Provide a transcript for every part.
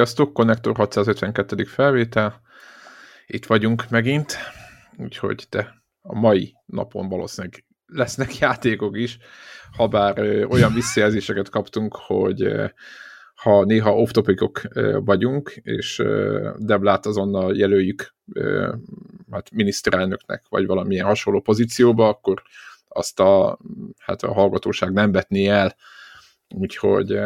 Sziasztok, Connector 652. felvétel. Itt vagyunk megint, úgyhogy te a mai napon valószínűleg lesznek játékok is, ha bár olyan visszajelzéseket kaptunk, hogy ha néha off topicok vagyunk, és Deblát azonnal jelöljük hát miniszterelnöknek, vagy valamilyen hasonló pozícióba, akkor azt a, hát a hallgatóság nem vetné el, úgyhogy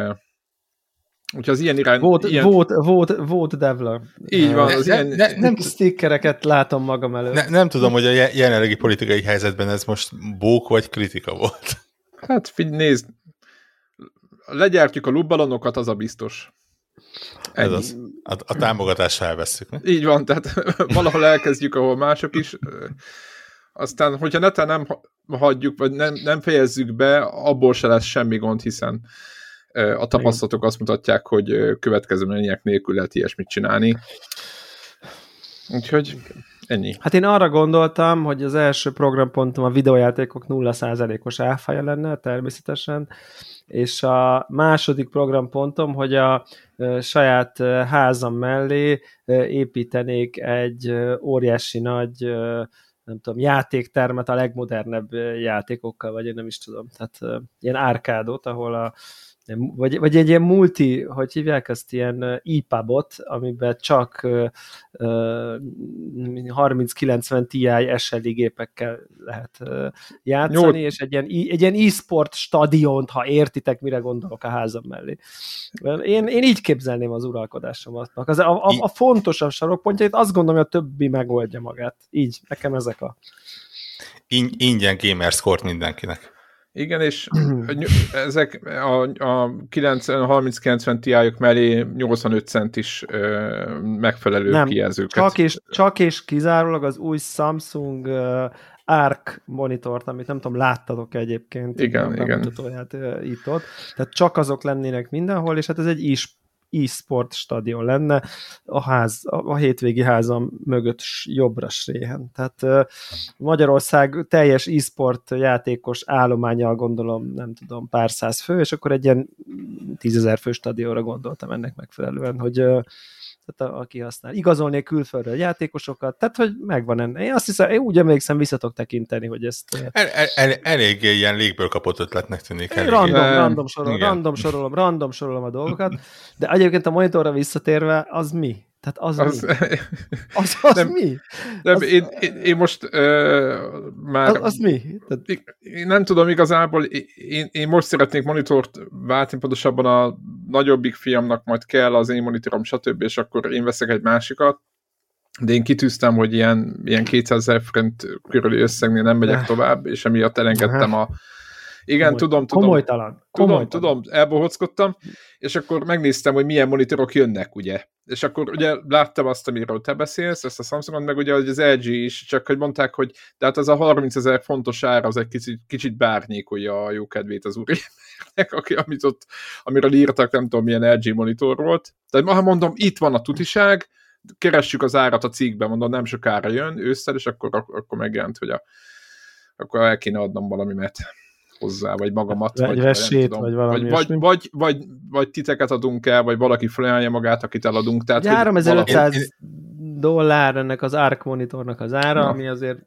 Úgyhogy az ilyen irány... Vote, ilyen... vote, vote, vote Devler. Így van. Az ne, ilyen... ne, Nem stickereket látom magam előtt. ne, nem tudom, hogy a je- jelenlegi politikai helyzetben ez most bók vagy kritika volt. Hát figy, nézd, legyártjuk a lubbalonokat, az a biztos. Ez az. A, a támogatást felvesszük. Ne? Így van, tehát valahol elkezdjük, ahol mások is. Aztán, hogyha netán nem ha- hagyjuk, vagy nem, nem fejezzük be, abból se lesz semmi gond, hiszen a tapasztalatok azt mutatják, hogy ö, következmények nélkül lehet ilyesmit csinálni. Úgyhogy ennyi. Hát én arra gondoltam, hogy az első programpontom a videójátékok 0%-os áfája lenne természetesen, és a második programpontom, hogy a saját házam mellé építenék egy óriási nagy nem tudom, játéktermet a legmodernebb játékokkal, vagy én nem is tudom. Tehát ilyen árkádot, ahol a vagy, vagy egy ilyen multi, hogy hívják ezt, ilyen e-pubot, amiben csak ö, 3090 Ti SLI gépekkel lehet ö, játszani, Jó. és egy ilyen, egy ilyen e-sport stadiont, ha értitek, mire gondolok a házam mellé. Én, én így képzelném az uralkodásomat. Az, a, a, a fontosabb sarokpontjait azt gondolom, hogy a többi megoldja magát. Így, nekem ezek a... In- ingyen gamer score mindenkinek. Igen, és ezek a, a 30-90 Ti-ok mellé 85 cent is ö, megfelelő Nem, kijelzőket. Csak és, csak és kizárólag az új Samsung uh, Arc monitort, amit nem tudom, láttatok egyébként. Igen, igen. itt ott. Tehát csak azok lennének mindenhol, és hát ez egy is e-sport stadion lenne a ház, a, hétvégi házam mögött jobbra sréhen. Tehát Magyarország teljes e-sport játékos állományjal gondolom, nem tudom, pár száz fő, és akkor egy ilyen tízezer fő stadionra gondoltam ennek megfelelően, hogy tehát a, aki használ. Igazolni külföldről játékosokat, tehát hogy megvan ennek. Én azt hiszem, én úgy emlékszem, visszatok tekinteni, hogy ezt El, el, el, eléggé ilyen légből kapott ötletnek tűnik. eléggé. random, random, sorol, Igen. random sorolom, random sorolom a dolgokat, de egyébként a monitorra visszatérve, az mi? Tehát az, Az, mi? Az, az Nem. mi? nem, az- én, én, én most ö, már... Az, az mi? Tehát, Én nem tudom igazából, én, én most szeretnék monitort váltani, pontosabban a nagyobbik fiamnak majd kell az én monitorom, stb., és akkor én veszek egy másikat, de én kitűztem, hogy ilyen, ilyen 200 ezer forint körüli összegnél nem megyek tovább, és emiatt elengedtem a... Igen, Komoly- tudom, tudom. komolytalan. Tudom, komolytalan. tudom, elbohockodtam, és akkor megnéztem, hogy milyen monitorok jönnek, ugye. És akkor ugye láttam azt, amiről te beszélsz, ezt a Samsungot, meg ugye az LG is, csak hogy mondták, hogy de hát az a 30 ezer fontos ára az egy kicsit, kicsit bárnyékolja a jó kedvét az úriembernek, aki, amit ott, amiről írtak, nem tudom milyen LG monitor volt. Tehát ha mondom, itt van a tutiság, keressük az árat a cikkben, mondom, nem sokára jön ősszel, és akkor, akkor megjelent, hogy a, akkor el kéne adnom valamimet hozzá, vagy magamat, Egy vagy, vesét, tudom. vagy valami vagy, vagy, vagy, vagy, vagy, titeket adunk el, vagy valaki felajánlja magát, akit eladunk. Tehát, Ugye hogy 3500 Én- dollár ennek az ARC monitornak az ára, Na. ami azért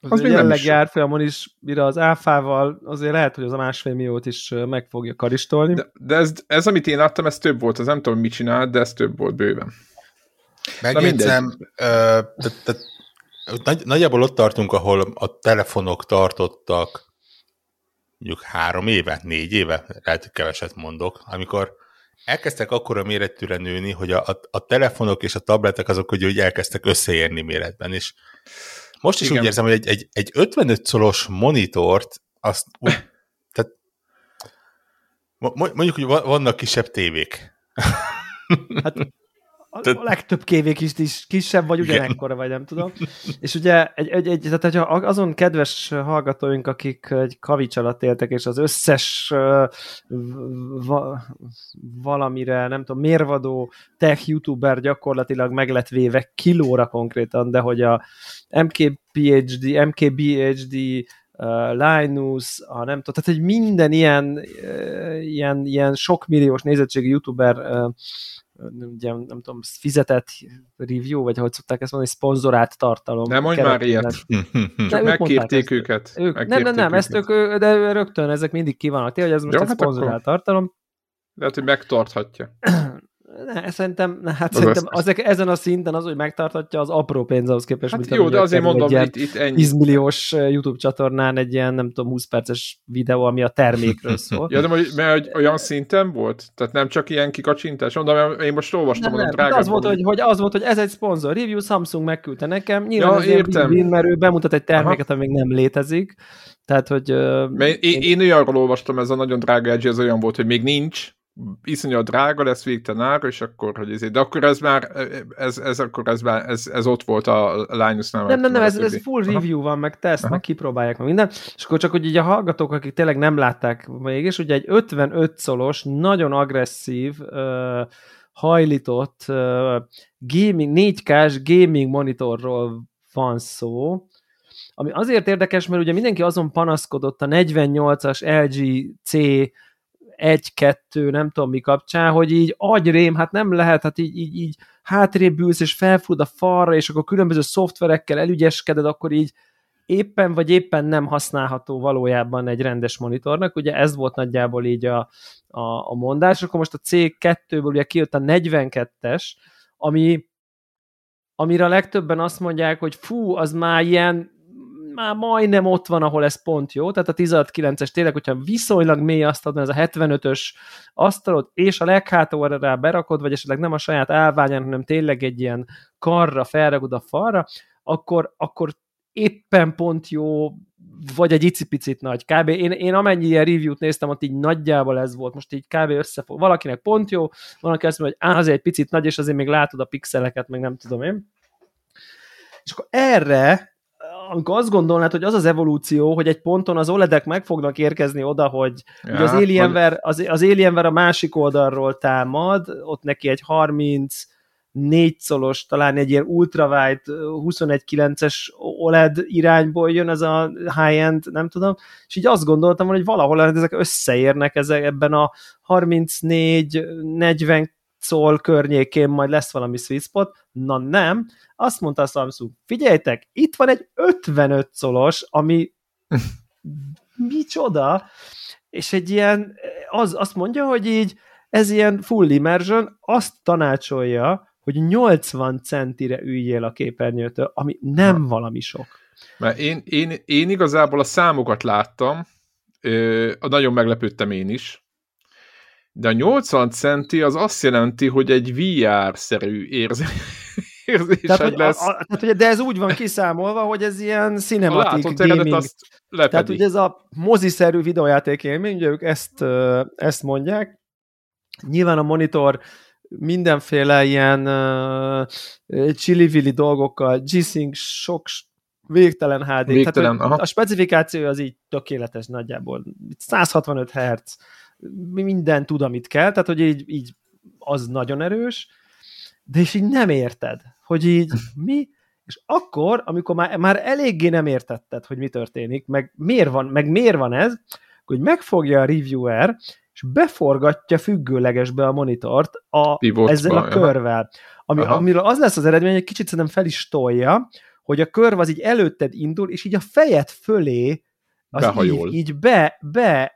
az, Az még jelenlegi árfolyamon is, mire az áfával, azért lehet, hogy az a másfél milliót is meg fogja karistolni. De, de ez, ez, amit én láttam, ez több volt, az nem tudom, mit csinált, de ez több volt bőven. Megjegyzem, nagy, nagyjából ott tartunk, ahol a telefonok tartottak mondjuk három éve, négy éve, lehet, hogy keveset mondok, amikor elkezdtek akkora méretűre nőni, hogy a, a, a telefonok és a tabletek azok, hogy úgy elkezdtek összeérni méretben, és most is Igen. úgy érzem, hogy egy, egy, egy 55 szolos monitort, azt úgy, tehát mo- mondjuk, hogy va- vannak kisebb tévék. Hát a, a legtöbb kévék is, is kisebb, vagy ugyanekkora, vagy nem tudom. És ugye egy, egy, egy, tehát hogyha azon kedves hallgatóink, akik egy kavics alatt éltek, és az összes uh, va, valamire, nem tudom, mérvadó tech youtuber gyakorlatilag meg lett véve kilóra konkrétan, de hogy a MKPHD, MKBHD, uh, Linus, a nem tudom, tehát hogy minden ilyen, uh, ilyen, ilyen sok milliós nézettségi youtuber uh, ugye, nem tudom, fizetett review, vagy hogy szokták ezt mondani, szponzorált tartalom. Nem mondj már ilyet. Csak megkérték őket. Ők, megkérték nem, nem, nem, őket. ezt ők, de rögtön ezek mindig ki vannak. Tényleg, hogy ez most Jó, egy hát szponzorált tartalom. Lehet, hogy megtarthatja. Ne, szerintem, ne, hát szerintem az, ezen a szinten az, hogy megtarthatja, az apró pénz ahhoz képest, hát mint jó, de azért mondom, egy itt, itt ennyi. 10 milliós YouTube csatornán egy ilyen, nem tudom, 20 perces videó, ami a termékről szól. ja, de mert hogy olyan szinten volt? Tehát nem csak ilyen kikacsintás? Mondom, én most olvastam nem, nem, drága az volt, hogy, hogy, az volt, hogy ez egy szponzor review, Samsung megküldte nekem. Nyilván ja, értem. Win, mert ő bemutat egy terméket, Aha. ami még nem létezik. Tehát, hogy... Mert én, én, én olyanról olvastam, ez a nagyon drága edge, ez olyan volt, hogy még nincs, iszonyat drága lesz végtelen ára, és akkor, hogy ezért, de akkor ez már, ez, ez akkor ez, már, ez, ez ott volt a Linusnál. Nem, nem, nem, ez, ez full Aha. review van, meg teszt, Aha. meg kipróbálják meg minden, és akkor csak, hogy így a hallgatók, akik tényleg nem látták mégis, ugye egy 55 szolos, nagyon agresszív, uh, hajlított uh, gaming, 4K-s gaming monitorról van szó, ami azért érdekes, mert ugye mindenki azon panaszkodott a 48-as LG C egy-kettő, nem tudom mi kapcsán, hogy így agyrém, hát nem lehet, hát így, így, így hátrébb ülsz, és felfúd a falra, és akkor különböző szoftverekkel elügyeskeded, akkor így éppen vagy éppen nem használható valójában egy rendes monitornak. Ugye ez volt nagyjából így a, a, a mondás. Akkor most a C2-ből ugye kijött a 42-es, ami amire a legtöbben azt mondják, hogy fú, az már ilyen már majdnem ott van, ahol ez pont jó, tehát a 16-9-es tényleg, hogyha viszonylag mély asztalon ez a 75-ös asztalod, és a leghátóra rá berakod, vagy esetleg nem a saját állványán, hanem tényleg egy ilyen karra felragod a falra, akkor, akkor éppen pont jó, vagy egy icipicit nagy. Kb. Én, én amennyi ilyen review-t néztem, ott így nagyjából ez volt. Most így kb. összefog. Valakinek pont jó, valaki azt mondja, hogy á, azért egy picit nagy, és azért még látod a pixeleket, meg nem tudom én. És akkor erre amikor azt gondolnád, hogy az az evolúció, hogy egy ponton az OLED-ek meg fognak érkezni oda, hogy ja, az, Alienware, az, az Alienware a másik oldalról támad, ott neki egy 30 négy szolos, talán egy ilyen ultrawide 21.9-es OLED irányból jön ez a high-end, nem tudom, és így azt gondoltam, hogy valahol ezek összeérnek ezek ebben a 34-40 szól környékén majd lesz valami sweet spot, na nem, azt mondta a Samsung, figyeljetek, itt van egy 55 szolos, ami micsoda, és egy ilyen, az, azt mondja, hogy így ez ilyen full immersion, azt tanácsolja, hogy 80 centire üljél a képernyőtől, ami nem ha. valami sok. Mert én, én, én igazából a számokat láttam, ö, nagyon meglepődtem én is, de a 80 centi az azt jelenti, hogy egy VR-szerű érzés, érzésed tehát, hogy lesz. A, a, tehát, ugye, de ez úgy van kiszámolva, hogy ez ilyen cinematic gaming. Azt tehát ugye ez a moziszerű videójáték élmény, ugye ők ezt, ezt mondják. Nyilván a monitor mindenféle ilyen uh, chili dolgokkal, G-Sync, sok végtelen HD. Végtelen, Tehát, a specifikáció az így tökéletes nagyjából. 165 Hz minden tud, amit kell, tehát hogy így, így az nagyon erős, de és így nem érted, hogy így mi, és akkor, amikor már, már eléggé nem értetted, hogy mi történik, meg miért van, meg miért van ez, hogy megfogja a reviewer, és beforgatja függőlegesbe a monitort a, ezzel a körvel. Ami, amiről az lesz az eredmény, hogy kicsit szerintem fel is tolja, hogy a körv az így előtted indul, és így a fejed fölé az így, így be, be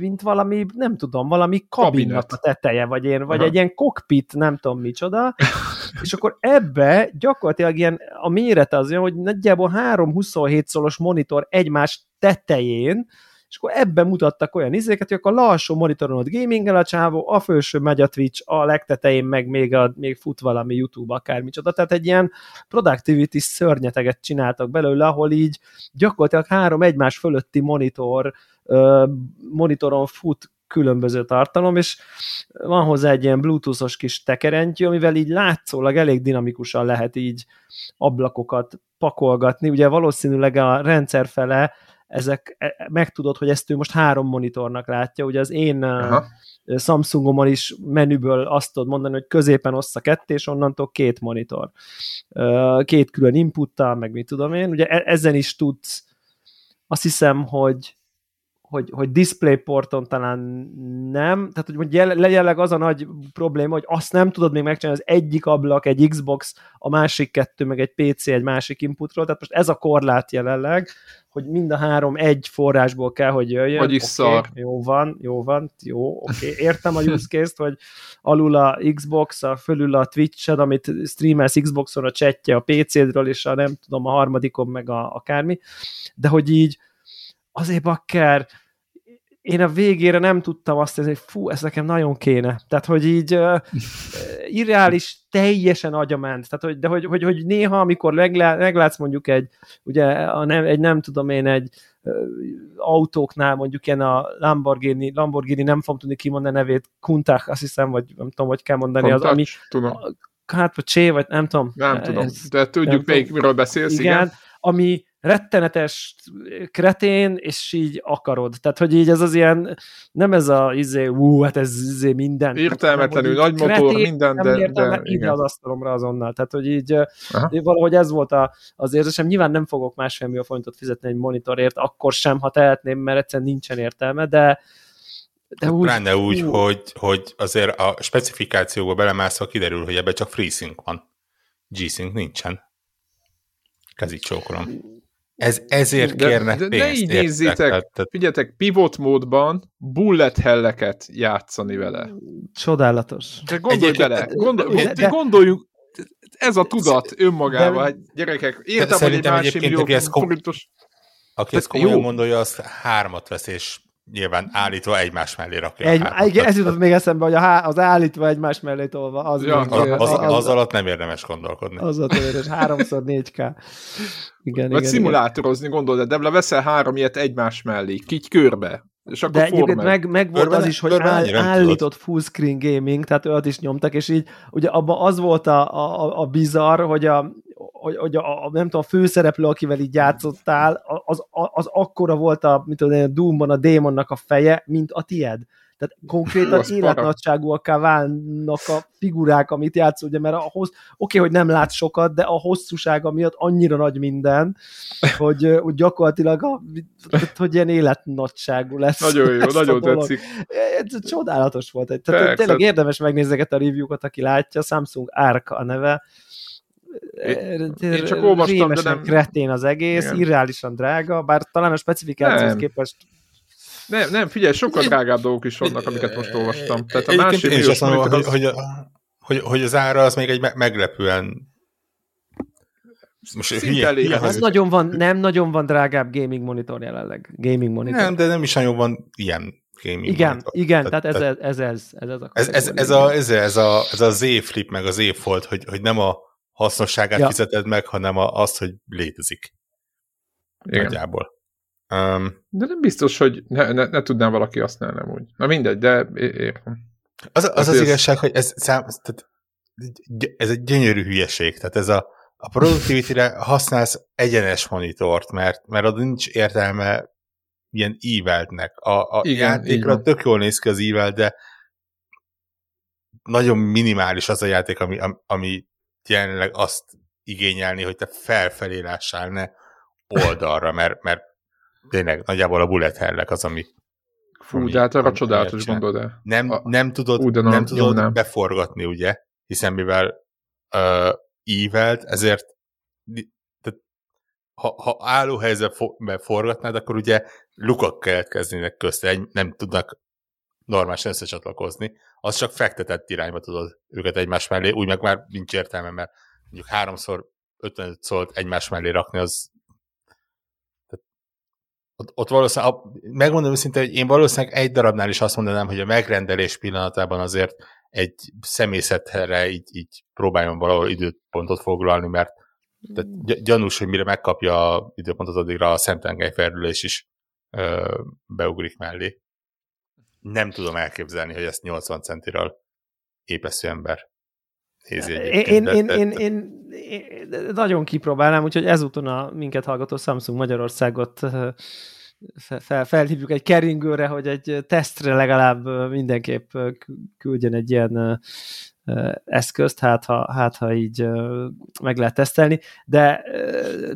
mint valami, nem tudom, valami kabinnak a teteje, vagy, én, vagy egy ilyen kokpit, nem tudom micsoda, és akkor ebbe gyakorlatilag ilyen a méret az olyan, hogy nagyjából 3-27 szolos monitor egymás tetején, és akkor ebben mutattak olyan izéket, hogy akkor lassú monitoron ott gamingel a csávó, a felső megy a Twitch, a legtetején meg még, a, még fut valami YouTube, akármicsoda. Tehát egy ilyen productivity szörnyeteget csináltak belőle, ahol így gyakorlatilag három egymás fölötti monitor monitoron fut különböző tartalom, és van hozzá egy ilyen bluetoothos kis tekerentyű, amivel így látszólag elég dinamikusan lehet így ablakokat pakolgatni. Ugye valószínűleg a rendszer fele ezek, e, megtudod, hogy ezt ő most három monitornak látja. Ugye az én Aha. Samsungomon is menüből azt tudod mondani, hogy középen ossza ketté, és onnantól két monitor. Két külön inputtal, meg mit tudom én. Ugye e, ezen is tudsz azt hiszem, hogy hogy, hogy DisplayPorton talán nem, tehát hogy jelenleg az a nagy probléma, hogy azt nem tudod még megcsinálni, az egyik ablak egy Xbox, a másik kettő, meg egy PC egy másik inputról, tehát most ez a korlát jelenleg, hogy mind a három egy forrásból kell, hogy jöjjön. Vagyis okay, szar. Jó van, jó van, jó, oké. Okay. Értem a use case hogy alul a Xbox, a fölül a Twitch-ed, amit streamelsz Xboxon, a chatje a PC-dről, és a nem tudom, a harmadikon meg a, akármi, de hogy így azért bakker, én a végére nem tudtam azt hogy fú, ez nekem nagyon kéne. Tehát, hogy így uh, irreális, teljesen agyament. Tehát, hogy, de hogy, hogy, hogy néha, amikor meglá, meglátsz mondjuk egy, ugye, a nem, egy nem tudom én, egy uh, autóknál mondjuk ilyen a Lamborghini, Lamborghini nem fogom tudni kimondani nevét, Kuntach, azt hiszem, vagy nem tudom, hogy kell mondani, Kontach, az, ami, tudom. hát, vagy Csé, vagy nem tudom. Nem tudom, ez, de tudjuk még, miről beszélsz, igen. igen. Ami rettenetes kretén, és így akarod. Tehát, hogy így ez az ilyen, nem ez a izé, ú, hát ez izé minden. Értelmetlenül, nagy kretén, motor, minden, de, értelme, de ide az asztalomra azonnal. Tehát, hogy így Aha. valahogy ez volt a, az érzésem. Nyilván nem fogok másfél millió forintot fizetni egy monitorért, akkor sem, ha tehetném, mert egyszerűen nincsen értelme, de de úgy, Pláne úgy, ú. hogy, hogy azért a specifikációba belemászva kiderül, hogy ebben csak FreeSync van. G-Sync nincsen. Kezit csókolom. Ez, ezért de, kérnek de, pénzt. De így nézzétek, tehát, figyeljetek, pivot módban bullet helleket játszani vele. Csodálatos. De gondolj bele, gondol, de, de, gondoljunk, ez a tudat önmagában, hát gyerekek, értem, hogy egy másik millió forintos... Aki ezt komolyan gondolja, az hármat vesz, és nyilván állítva egymás mellé rakja. Egy, igen, ez jutott még eszembe, hogy a há, az állítva egymás mellé tolva. Az, ja, az, az, az, az, alatt nem érdemes gondolkodni. Az alatt érdemes, háromszor 4K. Igen, Vagy igen, szimulátorozni, igen. gondolod, de veszel három ilyet egymás mellé, így körbe. És akkor de egyébként meg, meg volt az is, hogy áll, állított fullscreen gaming, tehát olyat is nyomtak, és így ugye abban az volt a, a, a bizarr, hogy a, hogy, hogy a, a, nem tudom, a főszereplő, akivel így játszottál, az, az, akkora volt a, mint tudom, a Doomban a démonnak a feje, mint a tied. Tehát konkrétan életnagyságúakká válnak a figurák, amit játsz, ugye, mert ahhoz, oké, okay, hogy nem látsz sokat, de a hosszúsága miatt annyira nagy minden, hogy, hogy gyakorlatilag a, hogy ilyen életnagyságú lesz. Nagyon jó, nagyon tetszik. Ez csodálatos volt. Tehát tényleg érdemes megnézni a review-kat, aki látja, Samsung Arc a neve, én, csak olvastam, de nem... kretén az egész, Igen. irreálisan drága, bár talán a specifikációhoz képest nem, nem, figyelj, sokkal drágább dolgok is vannak, amiket most olvastam. Tehát a másik én is azt mondom, hogy, hogy, hogy, hogy az ára az még egy meglepően most hülye, hülye, az nagyon van, nem nagyon van drágább gaming monitor jelenleg. Gaming monitor. Nem, de nem is nagyon van ilyen gaming Igen, monitor. igen, tehát, tehát ez, ez, ez, ez, ez, a ez, ez, ez, a, ez, ez, a, ez a Z Flip meg a Z Fold, hogy, hogy nem a hasznosságát ja. fizeted meg, hanem azt, hogy létezik. Igen. Nagyjából. Um, de nem biztos, hogy ne, ne, ne tudnám valaki használni nem úgy. Na mindegy, de értem. Az az, az, az igazság, hogy ez, szám, tehát, ez egy gyönyörű hülyeség. Tehát ez a, a productivity-re használsz egyenes monitort, mert, mert ott nincs értelme ilyen íveltnek. A, a igen, játékra tök jól néz ki az ível, de nagyon minimális az a játék, ami, ami jelenleg azt igényelni, hogy te felfelé lássál, ne oldalra, mert, mert tényleg nagyjából a bullet hellek az, ami Fú, ami, de hát arra csodálatos gondolod el. Nem, a, nem tudod, ú, nem, nem tudod nem. beforgatni, ugye? Hiszen mivel uh, ívelt, ezért tehát, ha, ha álló helyzetbe forgatnád, akkor ugye lukak keletkeznének közte, egy, nem tudnak normálisan összecsatlakozni, az csak fektetett irányba tudod őket egymás mellé, úgy meg már nincs értelme, mert mondjuk háromszor 55 szólt egymás mellé rakni, az ott, ott valószínűleg, megmondom őszintén, hogy én valószínűleg egy darabnál is azt mondanám, hogy a megrendelés pillanatában azért egy szemészetre így, így próbáljon valahol időpontot foglalni, mert tehát gyanús, hogy mire megkapja a időpontot, addigra a szemtengely felülés is ö, beugrik mellé. Nem tudom elképzelni, hogy ezt 80 centiről épesző ember nézi én, én, én, én nagyon kipróbálnám, úgyhogy ezúton a minket hallgató Samsung Magyarországot fel, felhívjuk egy keringőre, hogy egy tesztre legalább mindenképp küldjen egy ilyen eszközt, hát ha, hát ha így meg lehet tesztelni, de,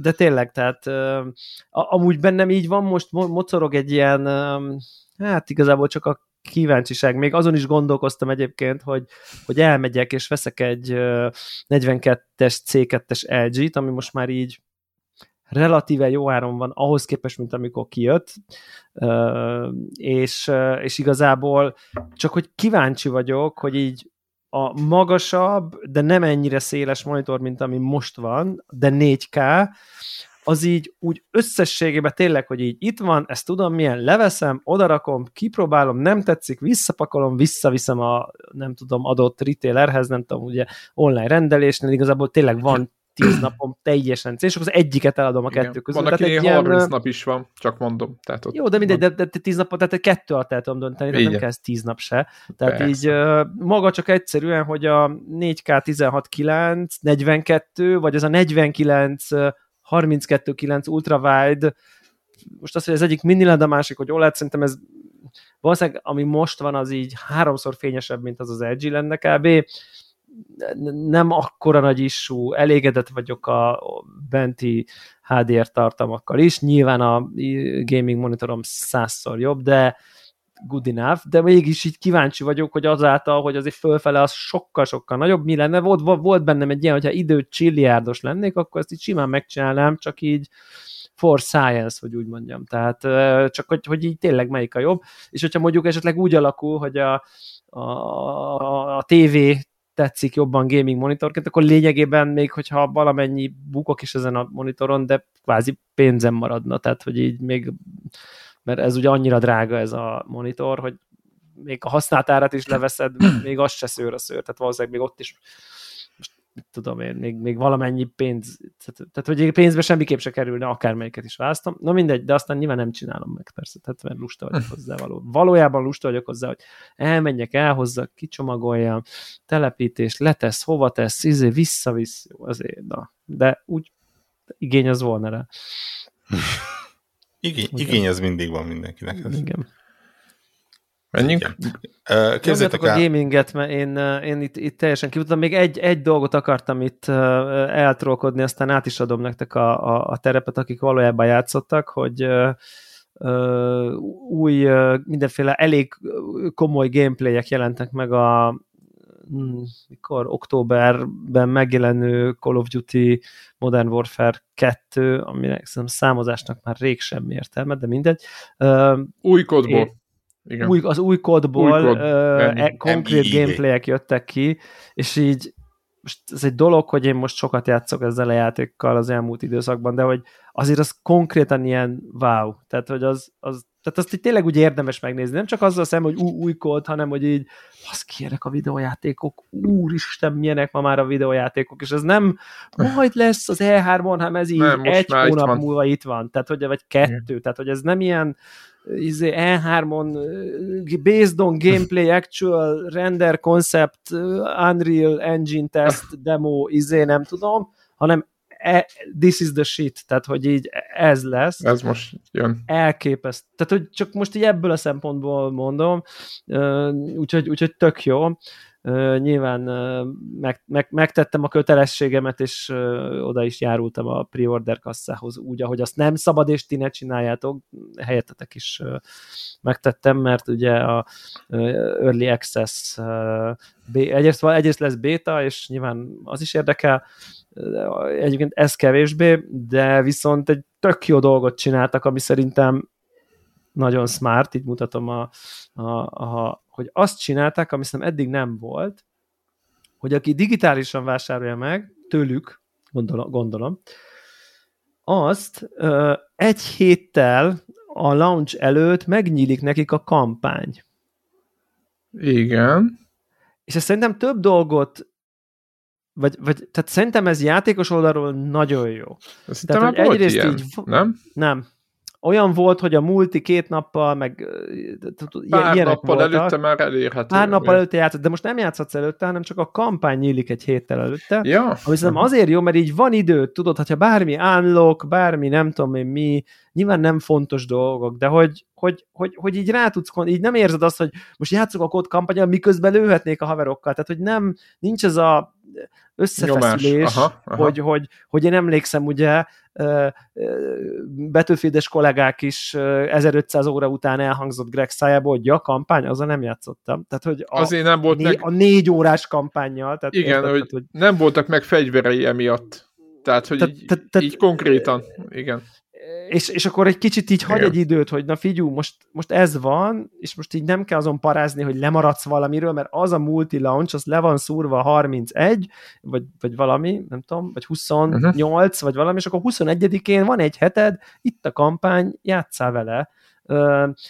de tényleg, tehát amúgy bennem így van, most mocorog egy ilyen, hát igazából csak a kíváncsiság. Még azon is gondolkoztam egyébként, hogy, hogy elmegyek és veszek egy 42-es C2-es LG-t, ami most már így relatíve jó áron van ahhoz képest, mint amikor kijött, és, és igazából csak hogy kíváncsi vagyok, hogy így a magasabb, de nem ennyire széles monitor, mint ami most van, de 4K, az így úgy összességében tényleg, hogy így itt van, ezt tudom milyen, leveszem, odarakom, kipróbálom, nem tetszik, visszapakolom, visszaviszem a nem tudom, adott retailerhez, nem tudom, ugye online rendelésnél, igazából tényleg van tíz napom teljesen és akkor az egyiket eladom a kettő között. Van, aki 30 ilyen... nap is van, csak mondom. Tehát ott jó, de mindegy, de, de, de tíz napot, tehát kettő alatt el tudom dönteni, de nem kell tíz nap se. Tehát Persze. így maga csak egyszerűen, hogy a 4K 16.9, 42, vagy ez a 49 32.9 ultrawide, most az, hogy ez egyik mini LED, a másik, hogy OLED, szerintem ez valószínűleg, ami most van, az így háromszor fényesebb, mint az az LG lenne kb. Nem akkora nagy issú, elégedett vagyok a benti HDR tartalmakkal is, nyilván a gaming monitorom százszor jobb, de good enough, de mégis így kíváncsi vagyok, hogy azáltal, hogy azért fölfele az sokkal-sokkal nagyobb, mi lenne, volt, volt bennem egy ilyen, hogyha idő csilliárdos lennék, akkor ezt így simán megcsinálnám, csak így for science, hogy úgy mondjam. Tehát csak hogy, hogy így tényleg melyik a jobb, és hogyha mondjuk esetleg úgy alakul, hogy a, a, a TV tetszik jobban gaming monitorként, akkor lényegében még, hogyha valamennyi bukok is ezen a monitoron, de kvázi pénzem maradna, tehát hogy így még, mert ez ugye annyira drága ez a monitor, hogy még a használt árat is leveszed, még az se szőr a szőr, tehát valószínűleg még ott is mit tudom én, még, még valamennyi pénz, tehát, tehát hogy pénzbe semmiképp se kerülne, akármelyiket is választom. Na mindegy, de aztán nyilván nem csinálom meg persze, tehát mert lusta vagyok hozzá való. Valójában lusta vagyok hozzá, hogy elmenjek, elhozzak, kicsomagoljam, telepítés, letesz, hova tesz, izé, visszavisz, azért, na. De úgy igény az volna rá. Igény, igény az mindig van mindenkinek. Ez. Igen. Menjünk? Képzeljétek a gaminget, mert én, én itt, itt teljesen kivutottam. Még egy, egy dolgot akartam itt eltrolkodni, aztán át is adom nektek a, a, a terepet, akik valójában játszottak, hogy uh, új, uh, mindenféle elég komoly gameplayek jelentek meg a mikor októberben megjelenő Call of Duty Modern Warfare 2, aminek számozásnak már rég sem értelme, de mindegy. Új kodból. Igen. Új, az új kódból új kód. uh, konkrét gameplayek jöttek ki, és így most ez egy dolog, hogy én most sokat játszok ezzel a játékkal az elmúlt időszakban, de hogy azért az konkrétan ilyen wow, tehát hogy az, az tehát azt így tényleg úgy érdemes megnézni, nem csak azzal szem, hogy új, új kód, hanem hogy így, az kérek a videójátékok, úristen, milyenek ma már a videójátékok, és ez nem majd lesz az E3-on, hanem ez így nem, egy hónap itt múlva itt van, tehát hogy, vagy kettő, Igen. tehát hogy ez nem ilyen izé, E3-on based on gameplay, actual render concept, Unreal Engine test, demo, izé, nem tudom, hanem e, this is the shit, tehát hogy így ez lesz. Ez most jön. Elképeszt. Tehát, hogy csak most így ebből a szempontból mondom, úgyhogy, úgyhogy tök jó. Nyilván meg, meg, megtettem a kötelességemet, és oda is járultam a pre-order kasszához úgy, ahogy azt nem szabad, és ti ne csináljátok, helyettetek is megtettem, mert ugye a Early Access egyrészt, egyrészt lesz beta, és nyilván az is érdekel, egyébként ez kevésbé, de viszont egy tök jó dolgot csináltak, ami szerintem nagyon smart, így mutatom, a, a, a, hogy azt csinálták, ami szerintem eddig nem volt, hogy aki digitálisan vásárolja meg, tőlük, gondolom, gondolom azt ö, egy héttel a launch előtt megnyílik nekik a kampány. Igen. És ez szerintem több dolgot vagy, vagy, tehát szerintem ez játékos oldalról nagyon jó. Szerintem tehát, volt egyrészt ilyen, így, nem? Nem. Olyan volt, hogy a multi két nappal, meg Pár ilyenek nappal voltak. előtte már elérhető. Pár nappal előtte játszott, de most nem játszhatsz előtte, hanem csak a kampány nyílik egy héttel előtte. Ja. Ami szerintem azért jó, mert így van idő, tudod, hogyha bármi unlock, bármi nem tudom én mi, nyilván nem fontos dolgok, de hogy, hogy, hogy, hogy így rá tudsz, így nem érzed azt, hogy most játszok a kód kampányal, miközben lőhetnék a haverokkal, tehát hogy nem, nincs ez a összefeszülés, aha, aha. Hogy, hogy, hogy én emlékszem ugye betűfédes kollégák is 1500 óra után elhangzott Greg szájából, hogy ja, kampány, azzal nem játszottam. Tehát, hogy a, Azért nem volt né, meg... a négy órás kampányjal. Tehát Igen, érted, hogy, hogy nem voltak meg fegyverei emiatt. Tehát, hogy tehát, így, tehát, így konkrétan, igen és, és akkor egy kicsit így hagy egy időt, hogy na figyú, most, most ez van, és most így nem kell azon parázni, hogy lemaradsz valamiről, mert az a multi-launch, az le van szúrva 31, vagy, vagy valami, nem tudom, vagy 28, uh-huh. vagy valami, és akkor 21-én van egy heted, itt a kampány, játszál vele.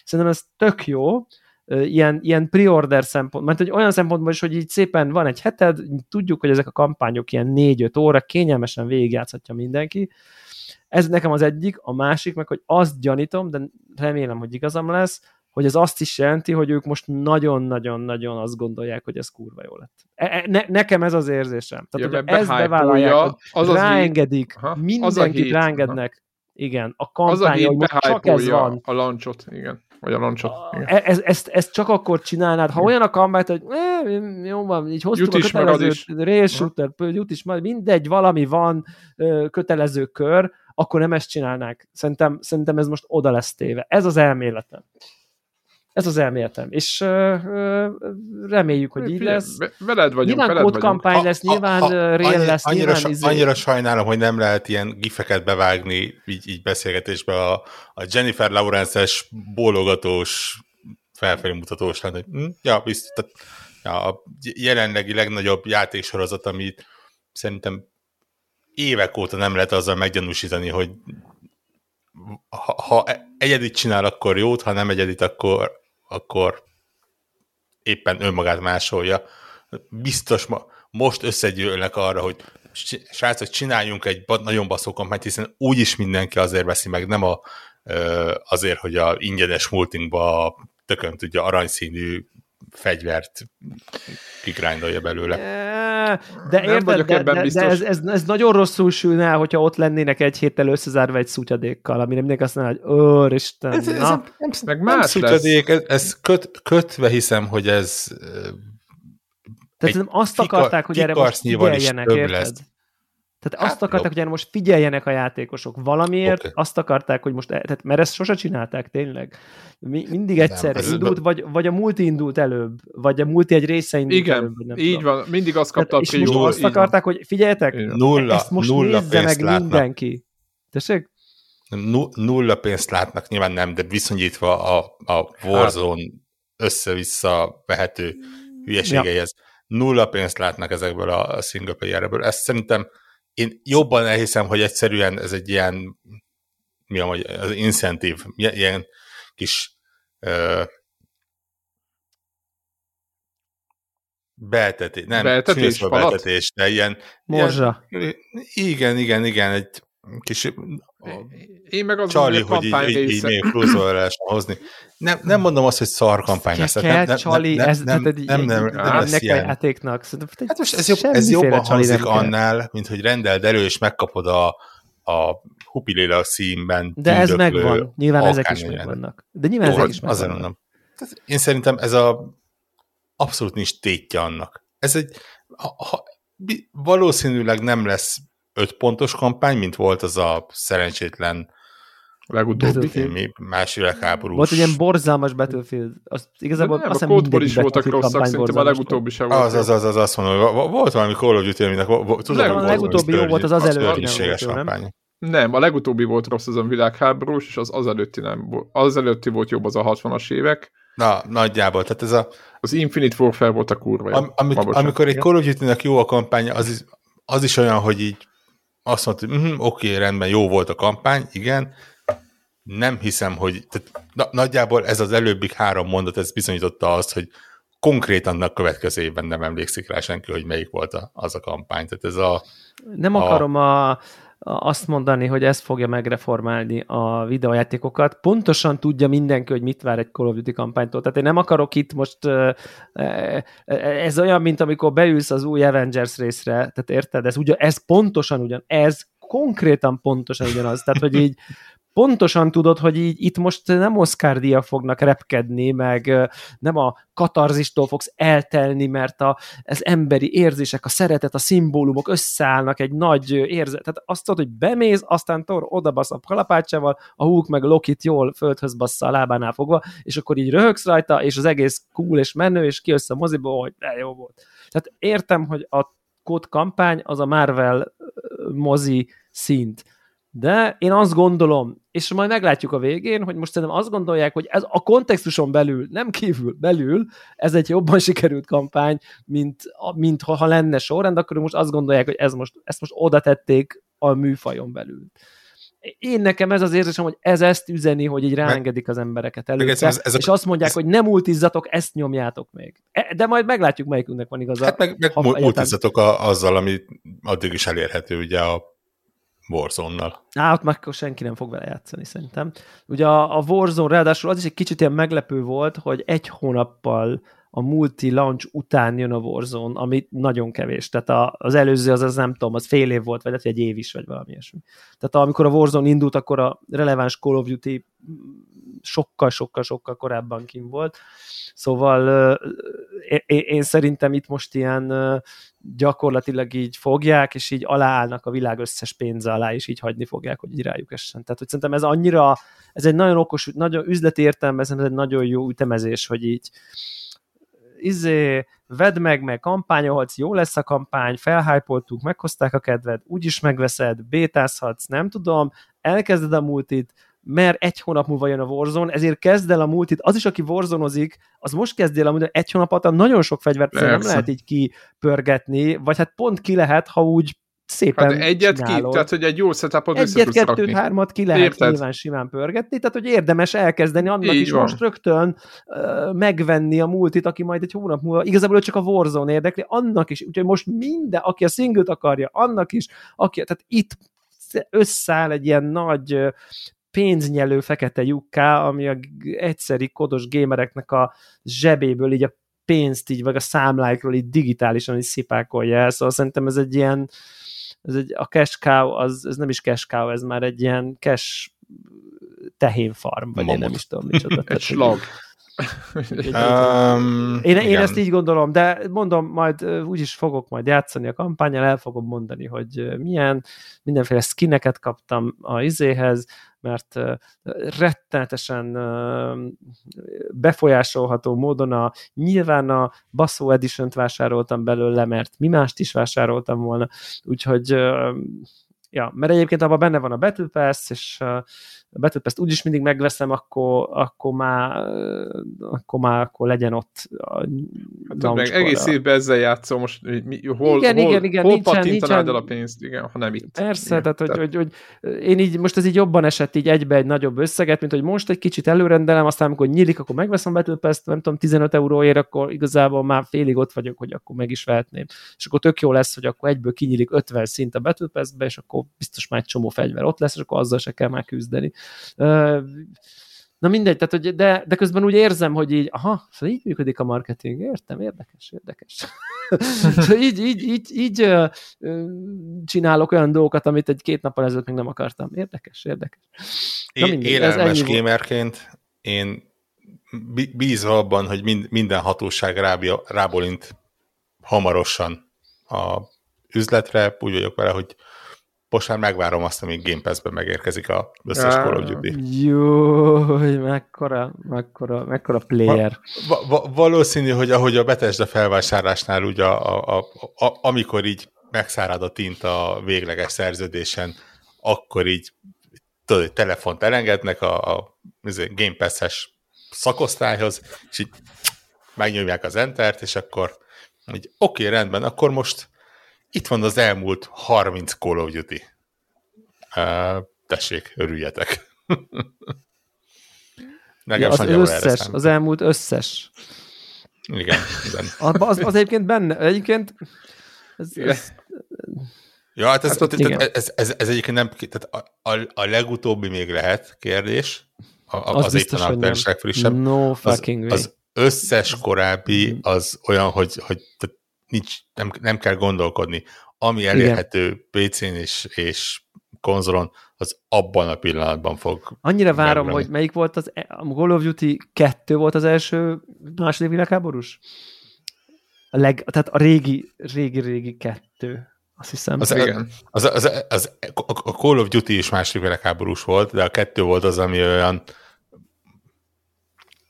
Szerintem ez tök jó, ilyen, ilyen pre-order szempont, mert hogy olyan szempontból is, hogy így szépen van egy heted, tudjuk, hogy ezek a kampányok ilyen 4-5 óra, kényelmesen végigjátszhatja mindenki, ez nekem az egyik, a másik meg, hogy azt gyanítom, de remélem, hogy igazam lesz, hogy ez azt is jelenti, hogy ők most nagyon-nagyon-nagyon azt gondolják, hogy ez kurva jó lett. E, e, ne, nekem ez az érzésem. Tehát, ja, hogy ezt bevállalják, hogy az ráengedik, az mindenkit ráengednek. Igen, a kampány, hogy most csak ez van. A launchot, igen. Vagy a launchot. E, ez, ezt, ezt csak akkor csinálnád, ha olyan a kampány, hogy e, jó van, így hoztuk jut a kötelező shooter, jut is, mindegy, valami van, kötelező kör, akkor nem ezt csinálnák. Szerintem, szerintem ez most oda lesz téve. Ez az elméletem. Ez az elméletem. És uh, uh, reméljük, hogy így lesz. Veled vagyunk, nyilván veled kampány lesz, nyilván rél lesz, annyira, nyilván izé... annyira sajnálom, hogy nem lehet ilyen gifeket bevágni így, így beszélgetésbe a, a Jennifer Lawrence-es bólogatós felfelé mutatós lenne. Hm? Ja, biztos. Tehát, ja, a jelenlegi legnagyobb játéksorozat, amit szerintem évek óta nem lehet azzal meggyanúsítani, hogy ha, ha egyedit csinál, akkor jót, ha nem egyedit, akkor, akkor éppen önmagát másolja. Biztos ma, most összegyűlnek arra, hogy srácok, csináljunk egy nagyon baszó kampányt, hiszen úgyis mindenki azért veszi meg, nem a, azért, hogy a ingyenes multinkba tökön tudja aranyszínű fegyvert kigrándolja belőle. De nem érted, de, de, de ez, ez, ez, nagyon rosszul sülne, hogyha ott lennének egy héttel összezárva egy szutyadékkal, ami mindig azt mondja, hogy őristen, ez, ez, na. Ez, meg más nem szutyadék, ez, ez köt, kötve hiszem, hogy ez tehát azt akarták, hogy erre most figyeljenek, érted? Lesz. Tehát hát, azt akarták, jó. hogy erre most figyeljenek a játékosok valamiért, okay. azt akarták, hogy most, e- tehát, mert ezt sose csinálták tényleg. Mi, mindig egyszer nem, indult, be... vagy, vagy a multi indult előbb, vagy a multi egy része indult Igen, előbb. Nem így tudom. van, mindig azt kapta tehát, a. És most azt akarták, van. hogy figyeljetek, nulla, ezt most nulla nézze meg látnak. mindenki. Tessék? Nulla pénzt látnak, nyilván nem, de viszonyítva a, a Warzone hát. össze-vissza vehető hülyeségeihez. Ja. Nulla pénzt látnak ezekből a single playerből. Ezt szerintem én jobban elhiszem, hogy egyszerűen ez egy ilyen mi a az incentív, ilyen kis uh, beltetés, nem, beltetés, beltetés, de ilyen, Morzsa. Ilyen, igen, igen, igen, egy kis én meg az Csali, hogy így, így, így még lehessen hozni. Nem, nem mondom azt, hogy szar kampány lesz. Nem, nem, Csali, nem, ez, nem, nem, nem, nem, nem lesz ilyen. játéknak. Hát most ez, jobb, ez jobban hangzik annál, mint hogy rendeld elő, és megkapod a, a hupiléla színben. De ez megvan. Nyilván ezek is megvannak. De nyilván Jó, ezek is megvannak. Azért mondom. Én szerintem ez a abszolút nincs tétje annak. Ez egy ha, ha, valószínűleg nem lesz öt pontos kampány, mint volt az a szerencsétlen legutóbbi mi más világháborús. Volt egy ilyen borzalmas Battlefield. Az, igazából nem, azt a Code is voltak rosszak, szerintem a legutóbbi sem volt. Az, az, az, az, azt mondom, hogy volt valami Call of Duty, aminek tudom, a legutóbbi jó volt, az az előtti nem nem, a legutóbbi volt rossz az a világháborús, és az az előtti nem volt. Az előtti volt jobb az a 60-as évek. Na, nagyjából. Tehát ez a... Az Infinite Warfare volt a kurva. Am, amit, amikor egy Call of Duty-nek jó a kampánya, az is, az is olyan, hogy így azt mondta, hogy mm, oké, okay, rendben, jó volt a kampány, igen, nem hiszem, hogy tehát, na, nagyjából ez az előbbik három mondat, ez bizonyította azt, hogy konkrétan a következő évben nem emlékszik rá senki, hogy melyik volt a, az a kampány. Tehát ez a, nem a... akarom a, azt mondani, hogy ez fogja megreformálni a videojátékokat. Pontosan tudja mindenki, hogy mit vár egy Call of Duty kampánytól. Tehát én nem akarok itt most, ez olyan, mint amikor beülsz az új Avengers részre, tehát érted? Ez, ugyan, ez pontosan ugyan, ez konkrétan pontosan ugyanaz. Tehát, hogy így pontosan tudod, hogy így itt most nem Oscar díjak fognak repkedni, meg nem a katarzistól fogsz eltelni, mert a, az emberi érzések, a szeretet, a szimbólumok összeállnak egy nagy érzet. Tehát azt tudod, hogy bemész, aztán Thor odabasz a kalapácsával, a Hulk meg Lokit jól földhöz bassza a lábánál fogva, és akkor így röhögsz rajta, és az egész cool és menő, és kijössz a moziból, hogy de jó volt. Tehát értem, hogy a kód kampány az a Marvel mozi szint de én azt gondolom, és majd meglátjuk a végén, hogy most szerintem azt gondolják, hogy ez a kontextuson belül, nem kívül, belül, ez egy jobban sikerült kampány, mint, mint ha, ha lenne sorrend, akkor most azt gondolják, hogy ez most, ezt most oda tették a műfajon belül. Én nekem ez az érzésem, hogy ez ezt üzeni, hogy így ráengedik az embereket előtte, ez, ez a, és azt mondják, ez, hogy nem multizzatok, ezt nyomjátok még. E, de majd meglátjuk, melyikünknek van igaza. Hát meg, meg multizzatok a, azzal, ami addig is elérhető, ugye a Warzone-nal. Á, ott már senki nem fog vele játszani, szerintem. Ugye a, a Warzone ráadásul az is egy kicsit ilyen meglepő volt, hogy egy hónappal a multi launch után jön a Warzone, ami nagyon kevés. Tehát a, az előző az, az nem tudom, az fél év volt, vagy lehet, egy év is, vagy valami ilyesmi. Tehát amikor a Warzone indult, akkor a releváns Call of Duty sokkal-sokkal-sokkal korábban kim volt. Szóval én szerintem itt most ilyen gyakorlatilag így fogják, és így aláállnak a világ összes pénze alá, és így hagyni fogják, hogy így rájuk essen. Tehát, hogy szerintem ez annyira, ez egy nagyon okos, nagyon üzleti értelme, ez egy nagyon jó ütemezés, hogy így izé, vedd meg, meg kampányolhatsz, jó lesz a kampány, felhájpoltuk, meghozták a kedved, úgyis megveszed, bétázhatsz, nem tudom, elkezded a multit, mert egy hónap múlva jön a Warzone, ezért kezd el a multit. Az is, aki warzonozik, az most kezd el amúgy egy hónap alatt nagyon sok fegyvert nem lehet így kipörgetni, vagy hát pont ki lehet, ha úgy szépen hát egyet csinálod. ki, tehát hogy egy jó setupot Egyet, kettőt, rakni. hármat ki lehet Érted? nyilván simán pörgetni, tehát hogy érdemes elkezdeni annak Így is van. most rögtön uh, megvenni a multit, aki majd egy hónap múlva, igazából csak a Warzone érdekli, annak is, úgyhogy most minden, aki a singlet akarja, annak is, aki, tehát itt összeáll egy ilyen nagy pénznyelő fekete lyukká, ami a egyszeri kodos gémereknek a zsebéből így a pénzt így, vagy a számláikról így digitálisan is szipákolja el, szóval szerintem ez egy ilyen ez egy, a cash cow, az, ez nem is cash cow, ez már egy ilyen cash tehénfarm, vagy Mamut. én nem is tudom micsoda. egy slag. um, én, én ezt így gondolom, de mondom, majd úgyis fogok majd játszani a kampányal, el fogom mondani, hogy milyen, mindenféle skineket kaptam a izéhez, mert rettenetesen befolyásolható módon a, nyilván a Basso Edition-t vásároltam belőle, mert mi mást is vásároltam volna, úgyhogy ja, mert egyébként abban benne van a Battle Pass, és a Battle Pass-t úgyis mindig megveszem, akkor, akkor már, akkor már akkor legyen ott a hát, meg egész évben ezzel játszol, most mi, hol, igen, hol, igen, igen, hol nincsen, pattintanád nincsen, el a pénzt, igen, ha nem itt. Persze, igen, tehát, tehát, hogy, hogy, hogy, én így, most ez így jobban esett így egybe egy nagyobb összeget, mint hogy most egy kicsit előrendelem, aztán amikor nyílik, akkor megveszem Battle Pass-t, nem tudom, 15 euróért, akkor igazából már félig ott vagyok, hogy akkor meg is vehetném. És akkor tök jó lesz, hogy akkor egyből kinyílik 50 szint a Battle Pass-be, és akkor biztos már egy csomó fegyver ott lesz, és akkor azzal se kell már küzdeni. Na mindegy, tehát, hogy de, de közben úgy érzem, hogy így, aha, szóval így működik a marketing, értem, érdekes, érdekes. szóval így, így, így, így csinálok olyan dolgokat, amit egy két nappal ezelőtt még nem akartam. Érdekes, érdekes. Na mindegy, Élelmes gamerként én bízva abban, hogy mind, minden hatóság rábja, rábolint hamarosan a üzletre, úgy vagyok vele, hogy most már megvárom azt, amíg Game Pass-ben megérkezik a összes Call of Duty. Jó, mekkora, mekkora, mekkora player. Va, va, valószínű, hogy ahogy a Bethesda felvásárlásnál, ugye a, a, a, a, amikor így megszárad a tinta a végleges szerződésen, akkor így tudod, hogy telefont elengednek a, a Game Pass-es szakosztályhoz, és így megnyomják az Entert, és akkor oké, okay, rendben, akkor most itt van az elmúlt 30 Call of Duty. Uh, tessék, örüljetek. ja, az összes, az elmúlt összes. Igen, igen. Az, az, az egyébként benne, egyébként ez, ez, Ja, hát ez, hát tehát, ez, ez, ez, egyébként nem, tehát a, a, a legutóbbi még lehet kérdés, a, a, az, az éppen aktuális legfrissebb. No fucking az, az összes korábbi az olyan, hogy, hogy tehát nincs, nem, nem kell gondolkodni. Ami elérhető PC-n és, és konzolon, az abban a pillanatban fog. Annyira várom, megrani. hogy melyik volt az, e- a Call of Duty 2 volt az első második világháborús? A leg, tehát a régi, régi, régi kettő. Azt hiszem. Az, igen. Az, az, az, az, a Call of Duty is második világháborús volt, de a kettő volt az, ami olyan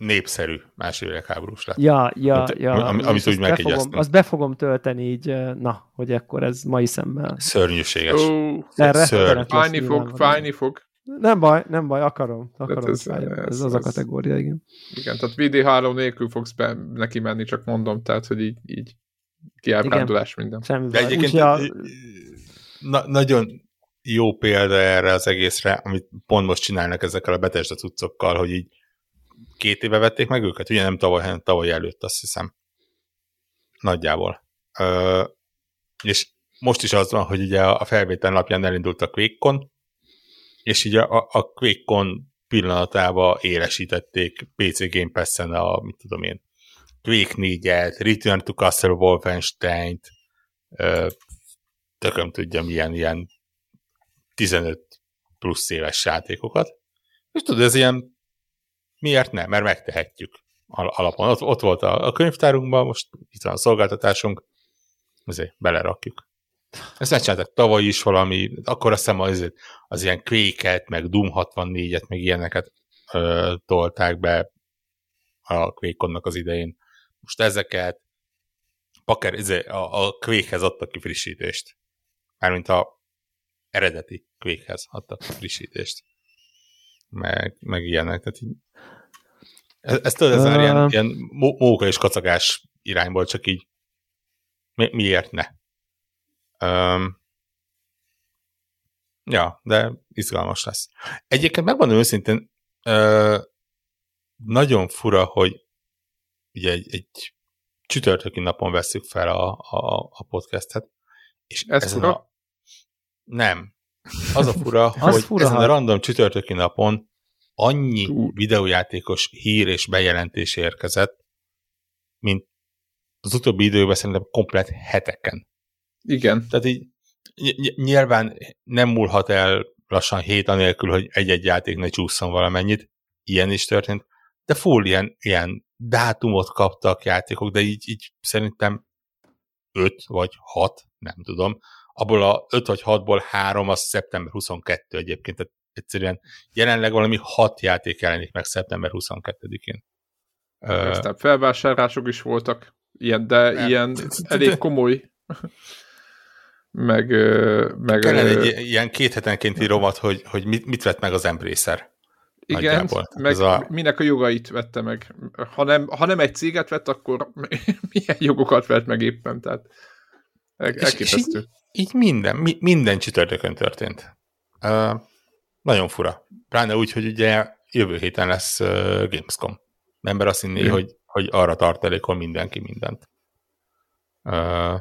népszerű második világháborús lett. Ja, ja, Mint, ja. Am, amit úgy megjegyeztem. Azt be fogom tölteni így, na, hogy akkor ez mai szemmel. Szörnyűséges. Uh, Szörny. Fájni fog, fájni fog. Nem baj, nem baj, akarom. akarom ez, ez, ez, az a kategória, igen. Igen, tehát VD3 nélkül fogsz be neki menni, csak mondom, tehát, hogy így, így kiábrándulás minden. Semmi De egyébként a... na, nagyon jó példa erre az egészre, amit pont most csinálnak ezekkel a Bethesda cuccokkal, hogy így két éve vették meg őket, ugye nem tavaly, hanem tavaly előtt, azt hiszem. Nagyjából. Ö, és most is az van, hogy ugye a felvétel napján elindult a QuakeCon, és így a, a QuakeCon pillanatában élesítették PC Game Pass-en a, mit tudom én, Quake 4-et, Return to Castle Wolfenstein-t, tököm tudja milyen ilyen 15 plusz éves játékokat. És tudod, ez ilyen miért nem? Mert megtehetjük alapon. Ott, ott volt a, a könyvtárunkban, most itt van a szolgáltatásunk, azért belerakjuk. Ezt megcsináltak tavaly is valami, akkor azt hiszem az, az ilyen quake meg Doom 64-et, meg ilyeneket ö, tolták be a quake az idején. Most ezeket Packer, izé, a, a Quake-hez adtak ki frissítést. Mármint a eredeti Quake-hez adtak ki frissítést. Meg, meg ilyenek. Tehát így, ez, tudod, ez uh... már ilyen, ilyen móka és kacagás irányból, csak így mi, miért ne? Um, ja, de izgalmas lesz. Egyébként megmondom őszintén, uh, nagyon fura, hogy ugye egy, egy csütörtöki napon veszük fel a, a, a podcastet. És Ez fura? A... Nem. Az a fura, hogy fura, ezen a random csütörtöki napon annyi Tú. videójátékos hír és bejelentés érkezett, mint az utóbbi időben szerintem komplet heteken. Igen. Tehát így nyilván nem múlhat el lassan hét anélkül, hogy egy-egy játék ne csúszson valamennyit. Ilyen is történt. De full ilyen, ilyen dátumot kaptak játékok, de így, így szerintem 5 vagy 6, nem tudom. Abból a 5 vagy 6-ból 3 az szeptember 22 egyébként, tehát egyszerűen jelenleg valami 6 játék jelenik meg szeptember 22-én. Aztán felvásárlások is voltak, ilyen, de nem. ilyen elég komoly. meg, meg Kellene egy ilyen két hetenkénti rovat, hogy, hogy mit, mit vett meg az Embracer. Igen, Nagyjából. meg a... minek a jogait vette meg. Ha nem, ha nem egy céget vett, akkor milyen jogokat vett meg éppen, tehát elképesztő. És, és így, így minden, mi, minden csütörtökön történt. Uh, nagyon fura. Pláne úgy, hogy ugye jövő héten lesz uh, Gamescom. Ember azt hinné, hogy, hogy arra tartalékol mindenki mindent. Uh,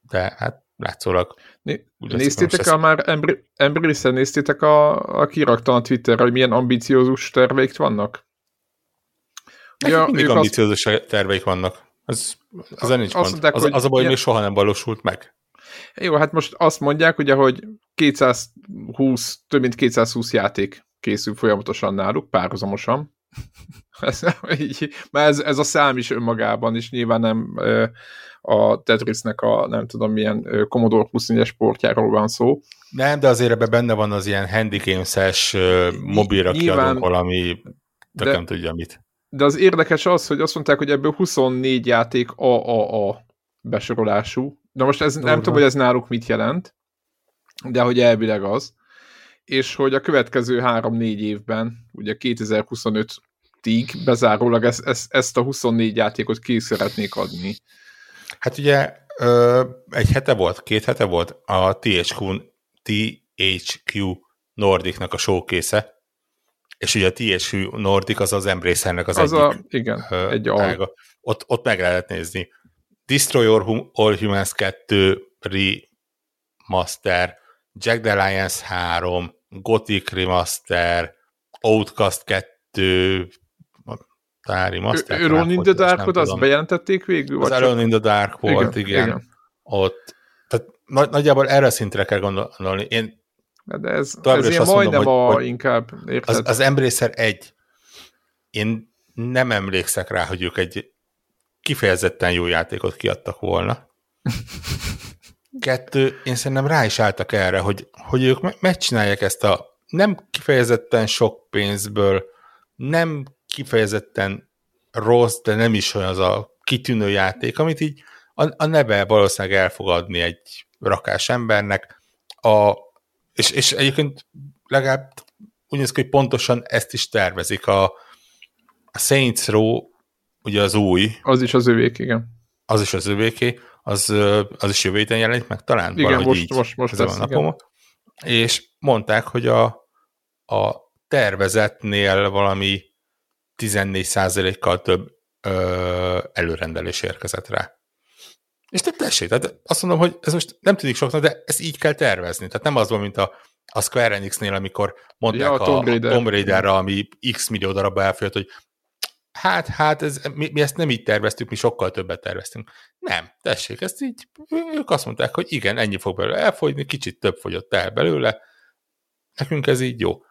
de hát látszólag. Né, néztétek a már Embracer, néztétek a, a kirakta a Twitterre, hogy milyen ambiciózus terveik vannak? Ja, még ambiciózus az... terveik vannak. Ez, az nincs azt mondták, az, hogy az a baj, hogy még soha nem valósult meg. Jó, hát most azt mondják, ugye, hogy 220, több mint 220 játék készül folyamatosan náluk, párhuzamosan. ez, így, mert ez, ez a szám is önmagában is nyilván nem a Tetrisnek a nem tudom milyen Commodore Plus 4 sportjáról van szó. Nem, de azért ebben benne van az ilyen handygames-es mobilra Nyilván, kiadók valami, de, nem tudja mit. De az érdekes az, hogy azt mondták, hogy ebből 24 játék AAA besorolású. De most ez, nem tudom, hogy ez náluk mit jelent, de hogy elvileg az. És hogy a következő 3-4 évben, ugye 2025-ig bezárólag ezt, ezt a 24 játékot ki szeretnék adni. Hát ugye ö, egy hete volt, két hete volt a THQ, THQ Nordicnak a showkésze, és ugye a THQ Nordic az az Embracernek az, az egyik a, igen, ö, egy ága. Ott, ott meg lehet nézni. Destroy All Humans 2 re Master, Jack the Lions 3, Gothic Remaster, Outcast 2, Tári Master. Alone in the Dark-ot azt bejelentették végül? Az Alone in the Dark volt, igen. igen. igen. Ott, tehát nagy, nagyjából erre szintre kell gondolni. Én de ez, ez ilyen majdnem mondom, a hogy, inkább, érted? Az, az Embracer egy. Én nem emlékszek rá, hogy ők egy kifejezetten jó játékot kiadtak volna. Kettő, én szerintem rá is álltak erre, hogy, hogy ők megcsinálják ezt a nem kifejezetten sok pénzből, nem kifejezetten rossz, de nem is olyan az a kitűnő játék, amit így a, a neve valószínűleg elfogadni egy rakás embernek, a, és, és egyébként legalább úgy néz ki, hogy pontosan ezt is tervezik. A, a Saints Row, ugye az új. Az is az övék, igen. Az is az övéké, az, az is jövő héten jelenik meg talán? Igen, most, így, most, most a napom. És mondták, hogy a, a tervezetnél valami 14%-kal több ö, előrendelés érkezett rá. És te tessék, tehát azt mondom, hogy ez most nem tűnik soknak, de ezt így kell tervezni. Tehát nem az van, mint a, a Square Enix-nél, amikor mondták ja, a, Tomb, Raider. a Tomb Raider-re, ami x millió darabba elfolyott, hogy hát, hát, ez, mi, mi ezt nem így terveztük, mi sokkal többet terveztünk. Nem, tessék, ezt így, ők azt mondták, hogy igen, ennyi fog belőle elfogyni, kicsit több fogyott el belőle, nekünk ez így jó.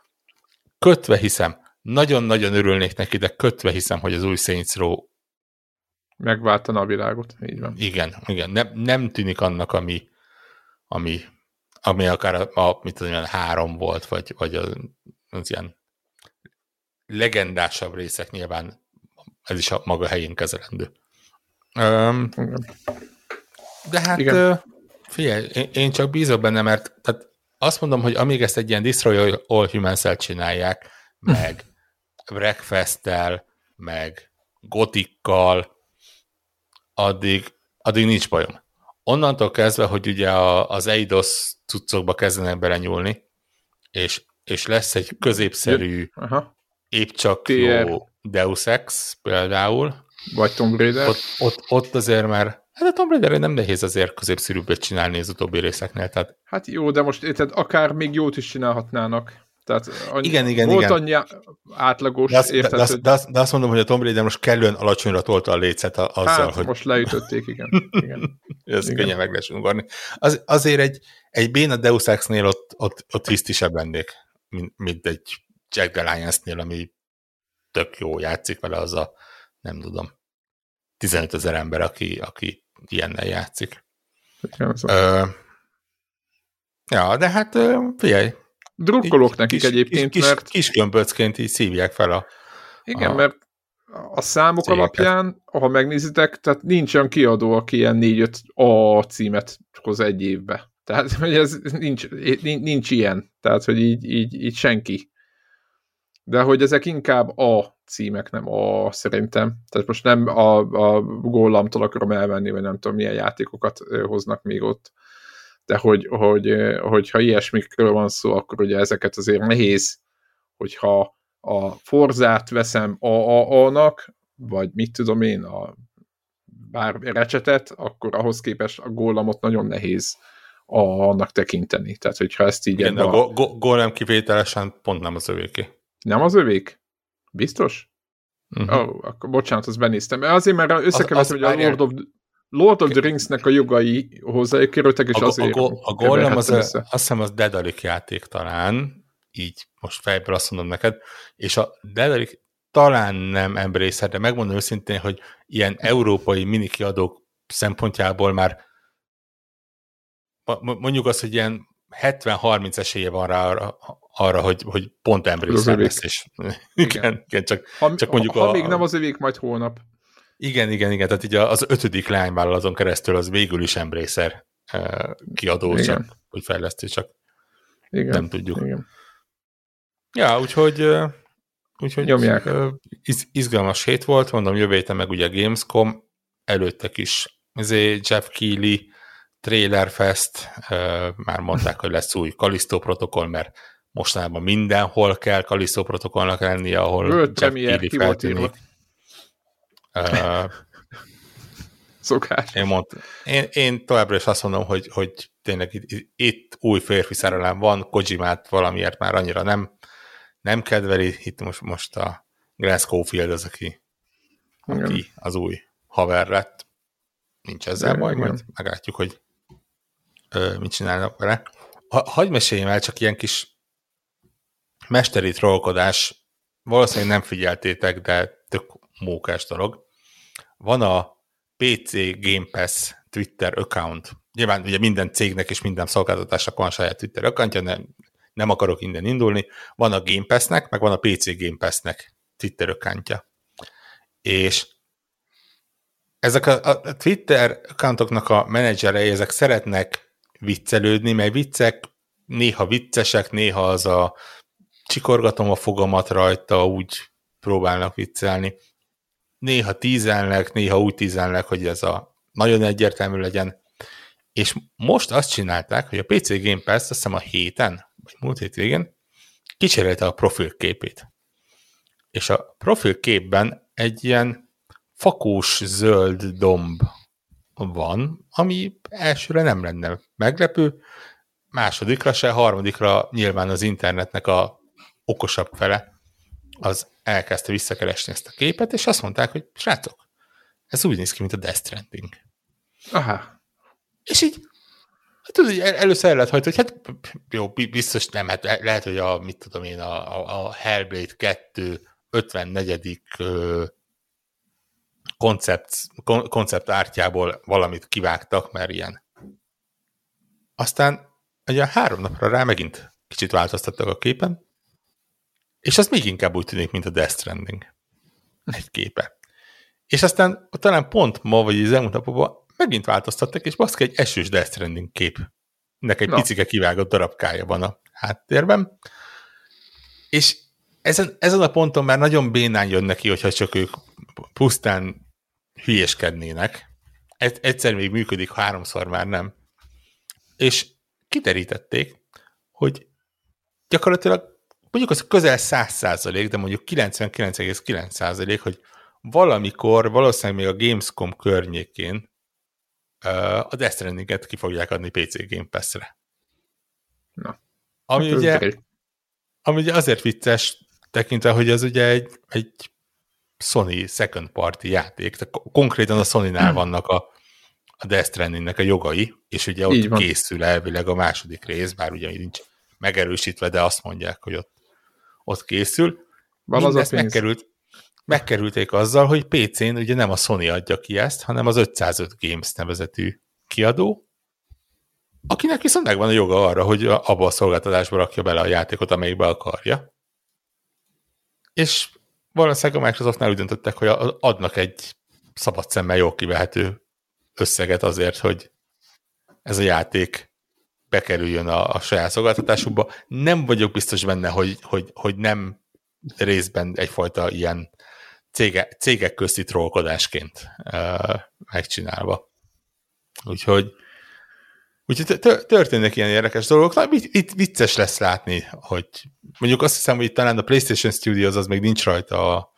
Kötve hiszem, nagyon-nagyon örülnék neki, de kötve hiszem, hogy az új Saints Row Megváltana a világot, így van. Igen, igen. Nem, nem tűnik annak, ami, ami, ami akár a, a mit tudom, olyan három volt, vagy, vagy az, az ilyen legendásabb részek nyilván ez is a maga helyén kezelendő. Um, de hát Igen. figyelj, én, én csak bízok benne, mert tehát azt mondom, hogy amíg ezt egy ilyen Destroy All humans csinálják, meg Breakfast-tel, meg Gotikkal, addig, addig nincs bajom. Onnantól kezdve, hogy ugye a, az Eidos cuccokba kezdenek belenyúlni, és, és lesz egy középszerű, Aha. épp csak TR. jó Deus Ex például. Vagy Tomb Raider. Ott, ott, ott azért már, hát a Tomb Raider nem nehéz azért középszerűbbet csinálni az utóbbi részeknél. Tehát... Hát jó, de most érted, akár még jót is csinálhatnának. Tehát annyi, igen, igen, volt igen. annyi átlagos, de azt, érted, de, azt, de, azt, de azt mondom, hogy a Tomb Raider most kellően alacsonyra tolta a lécet azzal, hát, hogy... most leütötték, igen. igen. Ez igen. könnyen meg lesz ungorni. Az, azért egy, egy béna Deus Ex-nél ott, ott, ott hisztisebb lennék, mint, mint egy Jack Lions-nél, ami tök jó játszik vele, az a, nem tudom, 15 ezer ember, aki, aki ilyennel játszik. Igen, Ö, ja, de hát figyelj, Drukkolok nekik kis, egyébként, kis, mert... Kis gömböcként így szívják fel a... Igen, a, mert a számok cégeket. alapján, ha megnézitek, tehát nincs olyan kiadó, aki ilyen 4-5 A címet hoz egy évbe. Tehát, hogy ez nincs, nincs ilyen. Tehát, hogy így, így, így senki. De hogy ezek inkább A címek, nem A szerintem. Tehát most nem a, a Gollamtól akarom elvenni, vagy nem tudom milyen játékokat hoznak még ott de hogy, hogy, hogy ha ilyesmikről van szó, akkor ugye ezeket azért nehéz, hogyha a Forzát veszem AAA-nak, vagy mit tudom én, a bár recsetet, akkor ahhoz képest a gólamot nagyon nehéz a, annak tekinteni. Tehát, hogyha ezt így... Igen, a, a go- gólem kivételesen pont nem az övéké. Nem az övék? Biztos? Uh-huh. Oh, akkor bocsánat, azt benéztem. Azért, mert összekevertem, hogy a Lord of, Lord of the Rings-nek a jogai hozzákerültek, és a, azért... A, a, a Golem az, össze. azt hiszem az Dedalik játék talán, így most fejből azt mondom neked, és a Dedalik talán nem Embracer, de megmondom őszintén, hogy ilyen európai minikiadók szempontjából már mondjuk azt, hogy ilyen 70-30 esélye van rá arra, arra hogy, hogy pont Embracer lesz, és igen, igen, igen csak, ha, csak mondjuk ha, a, még nem az övék, majd holnap. Igen, igen, igen, tehát így az ötödik lányvállalaton keresztül az végül is Embracer eh, kiadó, igen. csak, hogy fejlesztő, csak igen. nem tudjuk. Igen. Ja, úgyhogy, eh, úgyhogy Nyomják. Eh, izgalmas hét volt, mondom, jövő héten meg ugye Gamescom, előttek is ezért Jeff Keighley, Trailer Fest, már mondták, hogy lesz új Kalisto protokoll, mert mostanában mindenhol kell Kalisto protokollnak lennie, ahol World Jeff Keighley feltűnik. Szokás. Én, mond, én, én továbbra is azt mondom, hogy, hogy tényleg itt, itt új férfi szerelem van, Kojimát valamiért már annyira nem, nem kedveli, itt most, most a Grass Schofield az, aki, aki az új haver lett. Nincs ezzel baj, majd meglátjuk, hogy ö, mit csinálnak vele. Ha, hagyj meséljem el csak ilyen kis mesteri trollkodás, valószínűleg nem figyeltétek, de tök mókás dolog. Van a PC Game Pass Twitter account. Nyilván ugye minden cégnek és minden szolgáltatásnak van saját Twitter accountja, nem, nem akarok innen indulni. Van a Game Pass-nek, meg van a PC Game Pass-nek Twitter accountja. És ezek a, a Twitter accountoknak a menedzserei, ezek szeretnek viccelődni, mert viccek néha viccesek, néha az a csikorgatom a fogamat rajta, úgy próbálnak viccelni. Néha tízelnek, néha úgy tízelnek, hogy ez a nagyon egyértelmű legyen. És most azt csinálták, hogy a PC Game Pass azt hiszem a héten, vagy múlt hét végén, kicserélte a profilképét. És a profilképben egy ilyen fakós zöld domb van, ami elsőre nem lenne meglepő, másodikra se, harmadikra nyilván az internetnek a okosabb fele az elkezdte visszakeresni ezt a képet, és azt mondták, hogy srácok, ez úgy néz ki, mint a Death Stranding. Aha. És így, hát tudod, először el lehet hajtani, hogy hát jó, biztos nem, hát lehet, hogy a, mit tudom én, a, a, a Hellblade 2 54. koncept, kon, koncept ártyából valamit kivágtak, mert ilyen. Aztán ugye három napra rá megint kicsit változtattak a képen, és az még inkább úgy tűnik, mint a Death Stranding. Egy képe. És aztán talán pont ma, vagy az elmúlt napokban megint változtattak, és baszki egy esős Death Stranding kép. Nek egy Na. picike kivágott darabkája van a háttérben. És ezen, ezen a ponton már nagyon bénán jön neki, hogyha csak ők pusztán hülyeskednének. Egyszer még működik, háromszor már nem. És kiterítették, hogy gyakorlatilag mondjuk az közel 100 százalék, de mondjuk 99,9 százalék, hogy valamikor, valószínűleg még a Gamescom környékén a Death Stranding-et ki fogják adni PC Game Pass-re. Na. Ami, hát ugye, ami ugye azért vicces, tekintve, hogy ez ugye egy, egy Sony second party játék, tehát konkrétan a Sony-nál vannak a, a Death Stranding-nek a jogai, és ugye ott készül elvileg a második rész, bár ugye nincs megerősítve, de azt mondják, hogy ott ott készül. Van az a megkerült, megkerülték azzal, hogy PC-n ugye nem a Sony adja ki ezt, hanem az 505 Games nevezetű kiadó, akinek viszont megvan a joga arra, hogy abba a szolgáltatásba rakja bele a játékot, amelyikbe akarja. És valószínűleg a Microsoftnál úgy döntöttek, hogy adnak egy szabad szemmel jól kivehető összeget azért, hogy ez a játék bekerüljön a, a saját szolgáltatásukba. Nem vagyok biztos benne, hogy, hogy, hogy nem részben egyfajta ilyen cége, cégek közti trollkodásként uh, megcsinálva. Úgyhogy Úgyhogy történnek ilyen érdekes dolgok. Na, itt vicces lesz látni, hogy mondjuk azt hiszem, hogy itt talán a PlayStation Studios az még nincs rajta a,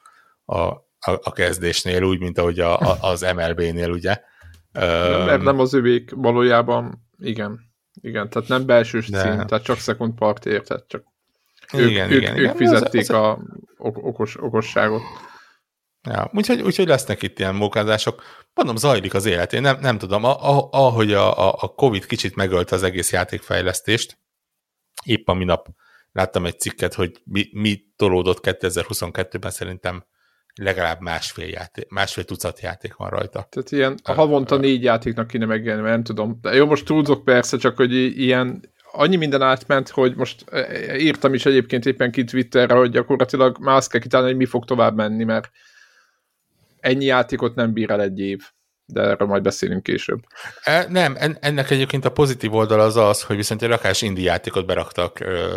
a, a, a kezdésnél, úgy, mint ahogy a, a, az MLB-nél, ugye. Nem, nem az övék valójában, igen. Igen, tehát nem belsős De... cím, tehát csak second part érted, csak ők, igen, ők, igen, ők igen. fizették az, az... a okos, okosságot. Ja, úgyhogy, úgyhogy lesznek itt ilyen mókázások. Mondom, zajlik az élet. Én nem, nem tudom, ahogy a, a Covid kicsit megölte az egész játékfejlesztést, épp a minap láttam egy cikket, hogy mi, mi tolódott 2022-ben, szerintem legalább másfél, játék, másfél tucat játék van rajta. Tehát ilyen a, havonta a, négy játéknak kéne megjelenni, nem tudom. De jó, most túlzok persze, csak hogy ilyen annyi minden átment, hogy most e, e, írtam is egyébként éppen ki Twitterre, hogy gyakorlatilag már azt kell kitálni, hogy mi fog tovább menni, mert ennyi játékot nem bír el egy év de erről majd beszélünk később. E, nem, en, ennek egyébként a pozitív oldal az az, hogy viszont egy rakás indi játékot beraktak e,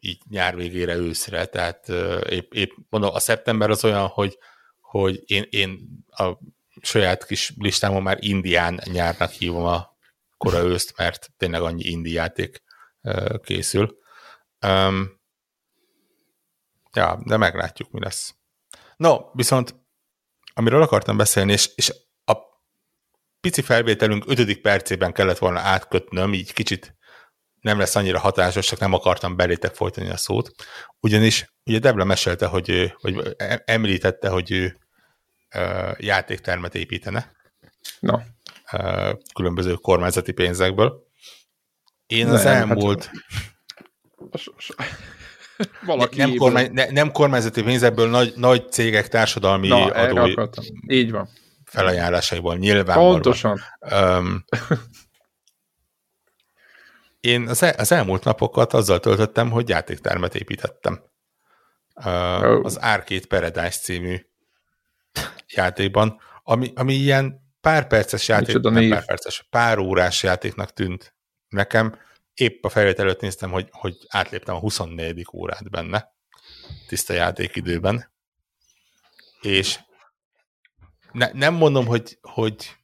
így nyár végére, őszre, tehát e, épp, épp mondom, a szeptember az olyan, hogy, hogy én, én a saját kis listámon már indián nyárnak hívom a kora őszt, mert tényleg annyi indi játék e, készül. Um, ja, de meglátjuk, mi lesz. No, viszont amiről akartam beszélni, és, és pici felvételünk ötödik percében kellett volna átkötnöm, így kicsit nem lesz annyira hatásos, csak nem akartam belétek folytani a szót. Ugyanis ugye Debla mesélte, hogy vagy említette, hogy ő játéktermet építene. Uh, különböző kormányzati pénzekből. Én az nem, hát elmúlt... Hát... Valaki nem, kormány, ne, nem kormányzati pénzekből nagy, nagy cégek társadalmi Na, adói Így van. Felajánlásaiból nyilván. Pontosan. Um, én az, el, az elmúlt napokat azzal töltöttem, hogy játéktermet építettem. Uh, oh. Az Arcade Paradise című játékban, ami, ami ilyen pár perces játék, nem pár perces, pár órás játéknak tűnt nekem. Épp a felvétel előtt néztem, hogy, hogy átléptem a 24. órát benne, tiszta játékidőben. És ne, nem mondom, hogy, hogy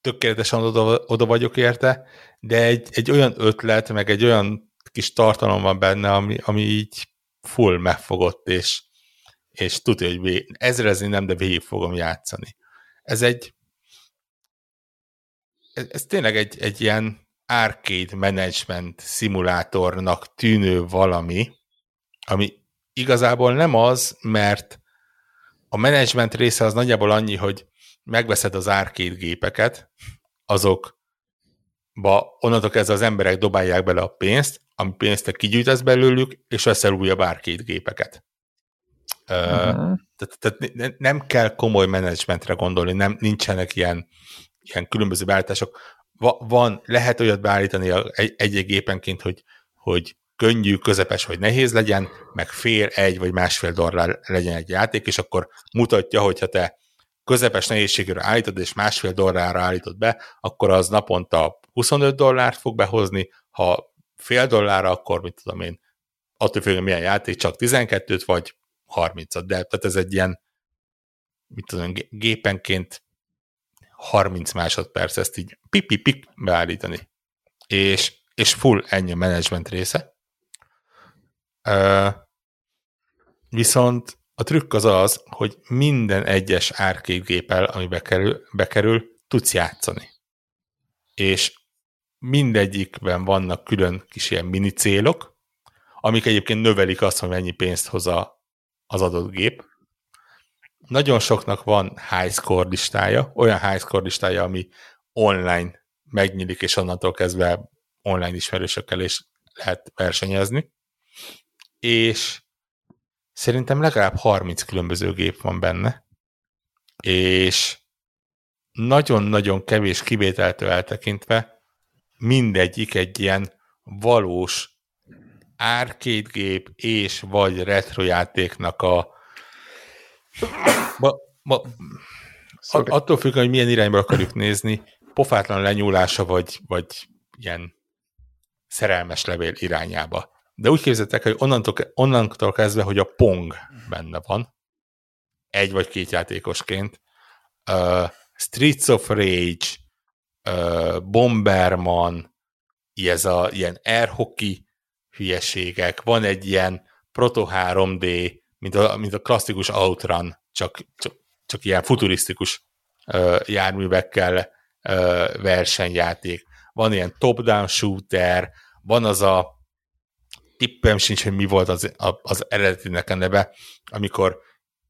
tökéletesen oda, oda vagyok érte, de egy, egy olyan ötlet, meg egy olyan kis tartalom van benne, ami, ami így full megfogott, és, és tudja, hogy vég, ezrezni nem, de végig fogom játszani. Ez egy ez, ez tényleg egy, egy ilyen arcade management szimulátornak tűnő valami, ami igazából nem az, mert a management része az nagyjából annyi, hogy megveszed az arcade gépeket, azok ba onnantól kezdve az emberek dobálják bele a pénzt, ami pénzt te kigyűjtesz belőlük, és veszel újabb arcade gépeket. Uh-huh. Tehát, tehát nem kell komoly menedzsmentre gondolni, nem, nincsenek ilyen, ilyen különböző beállítások. Va, van, lehet olyat beállítani egy-egy gépenként, hogy, hogy könnyű, közepes vagy nehéz legyen, meg fél, egy vagy másfél dollár legyen egy játék, és akkor mutatja, hogyha te közepes nehézségre állítod, és másfél dollárra állítod be, akkor az naponta 25 dollárt fog behozni, ha fél dollárra, akkor mit tudom én, attól függően milyen játék, csak 12-t vagy 30-at, de tehát ez egy ilyen, mit tudom, gépenként 30 másodperc ezt így pip-pip beállítani. És, és full ennyi a management része. Viszont a trükk az az, hogy minden egyes arcade géppel, ami bekerül, bekerül, tudsz játszani. És mindegyikben vannak külön kis ilyen mini célok, amik egyébként növelik azt, hogy mennyi pénzt hoz a, az adott gép. Nagyon soknak van high score listája, olyan high score listája, ami online megnyílik, és onnantól kezdve online ismerősökkel is lehet versenyezni. És szerintem legalább 30 különböző gép van benne, és nagyon-nagyon kevés kivételtől eltekintve mindegyik egy ilyen valós arcade gép és vagy retro játéknak a ma, ma, attól függ, hogy milyen irányba akarjuk nézni, pofátlan lenyúlása vagy, vagy ilyen szerelmes levél irányába. De úgy képzeltek, hogy onnantól, onnantól kezdve, hogy a Pong benne van, egy vagy két játékosként, uh, Streets of Rage, uh, Bomberman, ez a ilyen air hockey hülyeségek, van egy ilyen Proto 3D, mint a, mint a klasszikus Outrun, csak, csak, csak ilyen futurisztikus uh, járművekkel uh, versenyjáték. Van ilyen top-down shooter, van az a tippem sincs, hogy mi volt az, az eredetinek a neve, amikor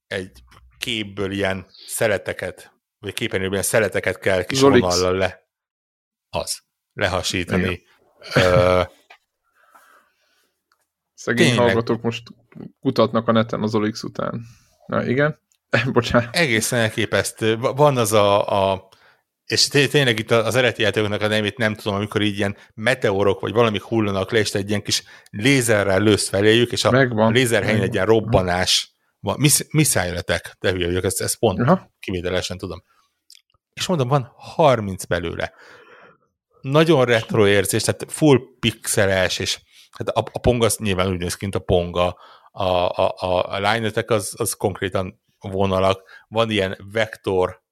egy képből ilyen szereteket, vagy képernyőben ilyen szereteket kell kis Zolix. vonallal le az. Lehasítani. Ö, Szegény Tényleg. hallgatók most kutatnak a neten az Olix után. Na igen, bocsánat. Egészen elképesztő. Van az a, a és tényleg itt az eredeti játékoknak a nevét nem tudom, amikor így ilyen meteorok vagy valami hullanak le, és egy ilyen kis lézerrel lősz feléjük, és a Megvan. lézer helyén egy ilyen robbanás van. Miszájletek, de hülye vagyok, ezt, ezt pont Aha. kivételesen tudom. És mondom, van 30 belőle nagyon retro érzés, tehát full pixeles, és hát a, a Pong az nyilván úgy néz ki, mint a Ponga, a, a, a, a line az, az konkrétan vonalak, van ilyen vektor,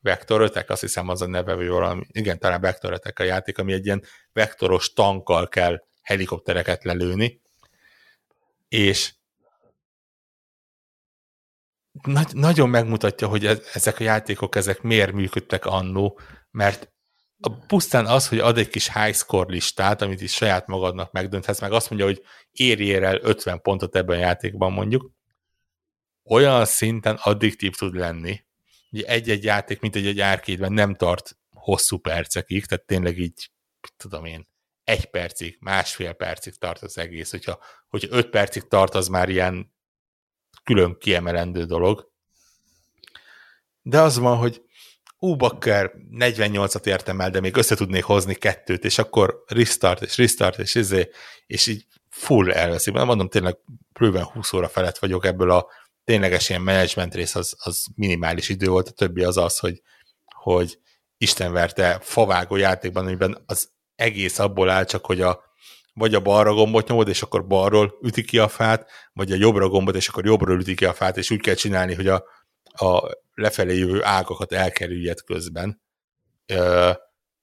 vektor ötek, azt hiszem az a neve, vagy valami, igen, talán vektor ötek a játék, ami egy ilyen vektoros tankkal kell helikoptereket lelőni, és nagy, nagyon megmutatja, hogy e, ezek a játékok ezek miért működtek annó, mert a pusztán az, hogy ad egy kis high score listát, amit is saját magadnak megdönthetsz, meg azt mondja, hogy érjél el 50 pontot ebben a játékban mondjuk, olyan szinten addiktív tud lenni, hogy egy-egy játék, mint egy, egy árkédben nem tart hosszú percekig, tehát tényleg így, tudom én, egy percig, másfél percig tart az egész. Hogyha, hogyha öt percig tart, az már ilyen külön kiemelendő dolog. De az van, hogy ú, bakker, 48-at értem el, de még össze tudnék hozni kettőt, és akkor restart, és restart, és izé, és így full elveszik. Mondom, tényleg bőven 20 óra felett vagyok ebből a tényleges ilyen management rész, az, az minimális idő volt, a többi az az, hogy, hogy Isten verte favágó játékban, amiben az egész abból áll csak, hogy a, vagy a balra gombot nyomod, és akkor balról üti ki a fát, vagy a jobbra gombot, és akkor jobbról üti ki a fát, és úgy kell csinálni, hogy a, a lefelé jövő ágakat elkerüljed közben. Ö,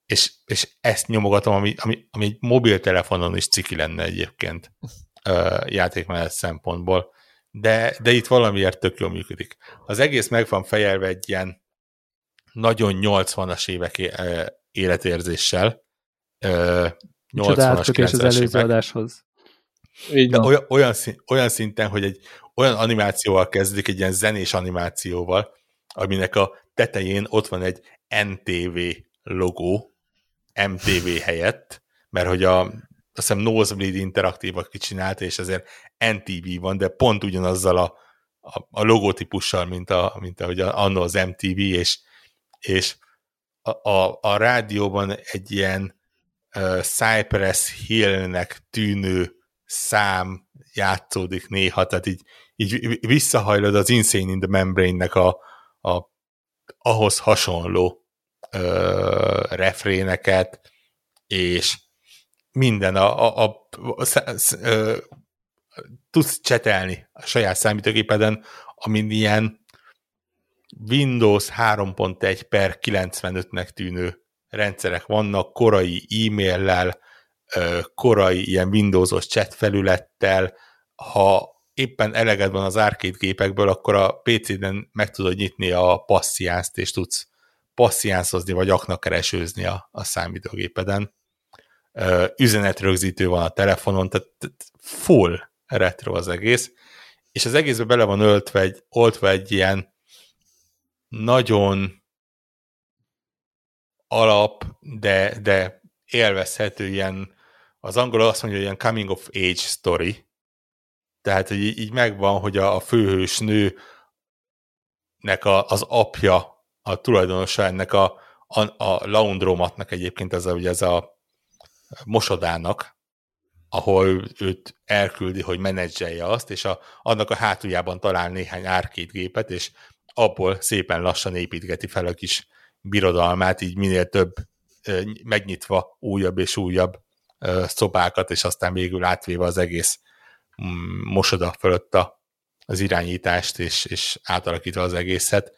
és, és ezt nyomogatom, ami, ami, ami egy mobiltelefonon is ciki lenne egyébként játékmenet szempontból. De, de itt valamiért tök jól működik. Az egész meg van fejelve egy ilyen nagyon 80-as évek életérzéssel, 80-as, és az előző adáshoz. Így van. Olyan, olyan, olyan szinten, hogy egy olyan animációval kezdik, egy ilyen zenés animációval, aminek a tetején ott van egy NTV logó, MTV helyett, mert hogy a, azt hiszem Nosebleed interaktívak kicsinálta, és azért NTV van, de pont ugyanazzal a, a, a logotípussal, mint, a, mint ahogy anno az MTV, és, és a, a, a rádióban egy ilyen uh, Cypress Hillnek tűnő szám játszódik néha, tehát így, így visszahajlod az Insane in the Membrane-nek a, a ahhoz hasonló uh, refréneket, és minden a, a, a, a, a, a tudsz csetelni a saját számítógépeden, amin ilyen Windows 3.1 per 95-nek tűnő rendszerek vannak, korai e-maillel, korai ilyen Windowsos chat felülettel, ha éppen eleged van az arcade gépekből, akkor a PC-den meg tudod nyitni a passziánzt, és tudsz passziánszozni, vagy aknakeresőzni a, a számítógépeden. Üzenetrögzítő van a telefonon, tehát full retro az egész, és az egészbe bele van öltve egy, oltva egy ilyen nagyon alap, de, de élvezhető ilyen, az angol azt mondja, ilyen coming of age story, tehát hogy így, így megvan, hogy a, a főhős nőnek a, az apja, a tulajdonosa ennek a, a, a laundromatnak egyébként ez a, ugye ez a mosodának, ahol őt elküldi, hogy menedzselje azt, és a, annak a hátuljában talál néhány árkét gépet, és abból szépen lassan építgeti fel a kis birodalmát, így minél több megnyitva újabb és újabb szobákat, és aztán végül átvéve az egész mm, mosoda fölött a, az irányítást, és, és átalakítva az egészet.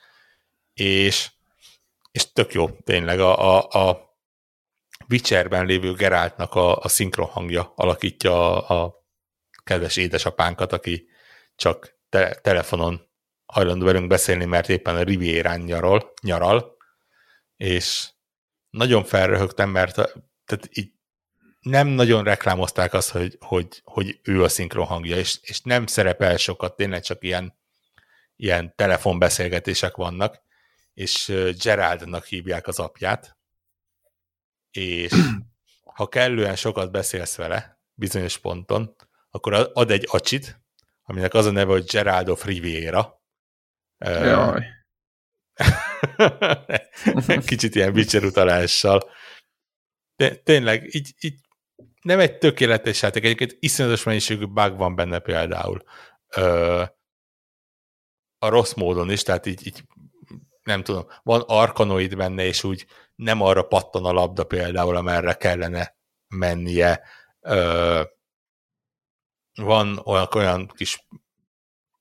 És, és tök jó, tényleg a, a, a Witcherben lévő Geráltnak a, a szinkron hangja alakítja a, a kedves édesapánkat, aki csak te, telefonon hajlandó velünk beszélni, mert éppen a Rivierán nyaral, nyaral, és nagyon felröhögtem, mert tehát így nem nagyon reklámozták azt, hogy, hogy, hogy ő a szinkron hangja, és, és nem szerepel sokat, tényleg csak ilyen, ilyen telefonbeszélgetések vannak, és Geraldnak hívják az apját, és ha kellően sokat beszélsz vele, bizonyos ponton, akkor ad egy acsit, aminek az a neve, hogy Geraldo Friviera. Jaj. Kicsit ilyen Witcher utalással. De tényleg, így, így nem egy tökéletes játék, egyébként iszonyatos mennyiségű bug van benne például. Ö, a rossz módon is, tehát így, így nem tudom, van arkanoid benne, és úgy nem arra pattan a labda például, amerre kellene mennie. Ö, van olyan, olyan kis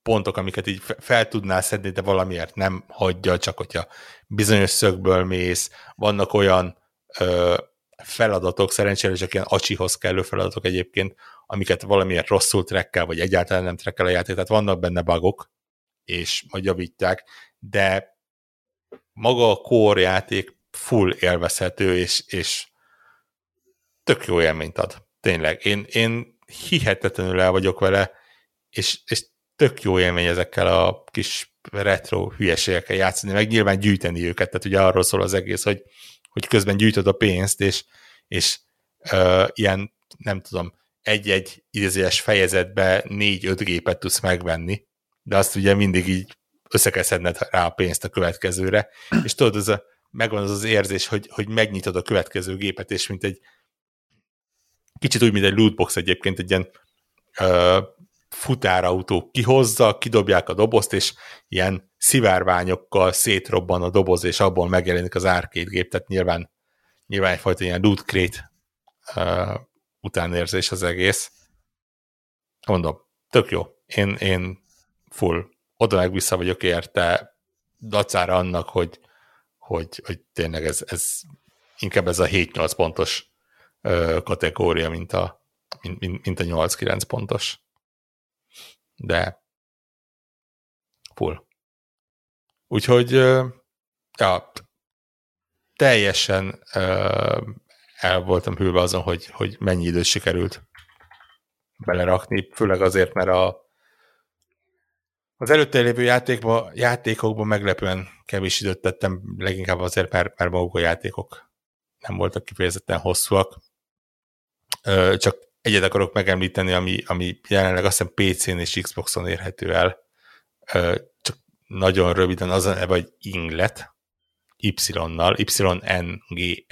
pontok, amiket így fel tudnál szedni, de valamiért nem hagyja, csak hogyha bizonyos szögből mész. Vannak olyan ö, feladatok, szerencsére csak ilyen acsihoz kellő feladatok egyébként, amiket valamiért rosszul trekkel, vagy egyáltalán nem trekkel a játék, tehát vannak benne bugok, és majd javítják, de maga a core játék full élvezhető, és, és tök jó élményt ad. Tényleg. Én, én hihetetlenül el vagyok vele, és, és tök jó élmény ezekkel a kis retro hülyeségekkel játszani, meg nyilván gyűjteni őket, tehát ugye arról szól az egész, hogy, hogy közben gyűjtöd a pénzt, és, és uh, ilyen, nem tudom, egy-egy idézőjes fejezetbe négy-öt gépet tudsz megvenni, de azt ugye mindig így össze kell szedned rá a pénzt a következőre, és tudod, az a, megvan az az érzés, hogy, hogy megnyitod a következő gépet, és mint egy kicsit úgy, mint egy lootbox egyébként, egy ilyen uh, futárautó kihozza, kidobják a dobozt, és ilyen szivárványokkal szétrobban a doboz, és abból megjelenik az arcade gép, tehát nyilván, nyilván egyfajta ilyen loot crate uh, utánérzés az egész. Mondom, tök jó. Én, én full oda meg vissza vagyok érte, dacára annak, hogy, hogy, hogy tényleg ez, ez inkább ez a 7-8 pontos ö, kategória, mint a, mint, mint a 8-9 pontos. De full. Úgyhogy ja, teljesen el voltam hűlve azon, hogy, hogy mennyi időt sikerült belerakni, főleg azért, mert a, az előtte lévő játékba, játékokban meglepően kevés időt tettem, leginkább azért, mert, mert maguk a játékok nem voltak kifejezetten hosszúak. Csak egyet akarok megemlíteni, ami, ami jelenleg azt hiszem PC-n és Xbox-on érhető el. Csak nagyon röviden az a neve, hogy Inglet, Y-nal, Y-N-G-L-E-T,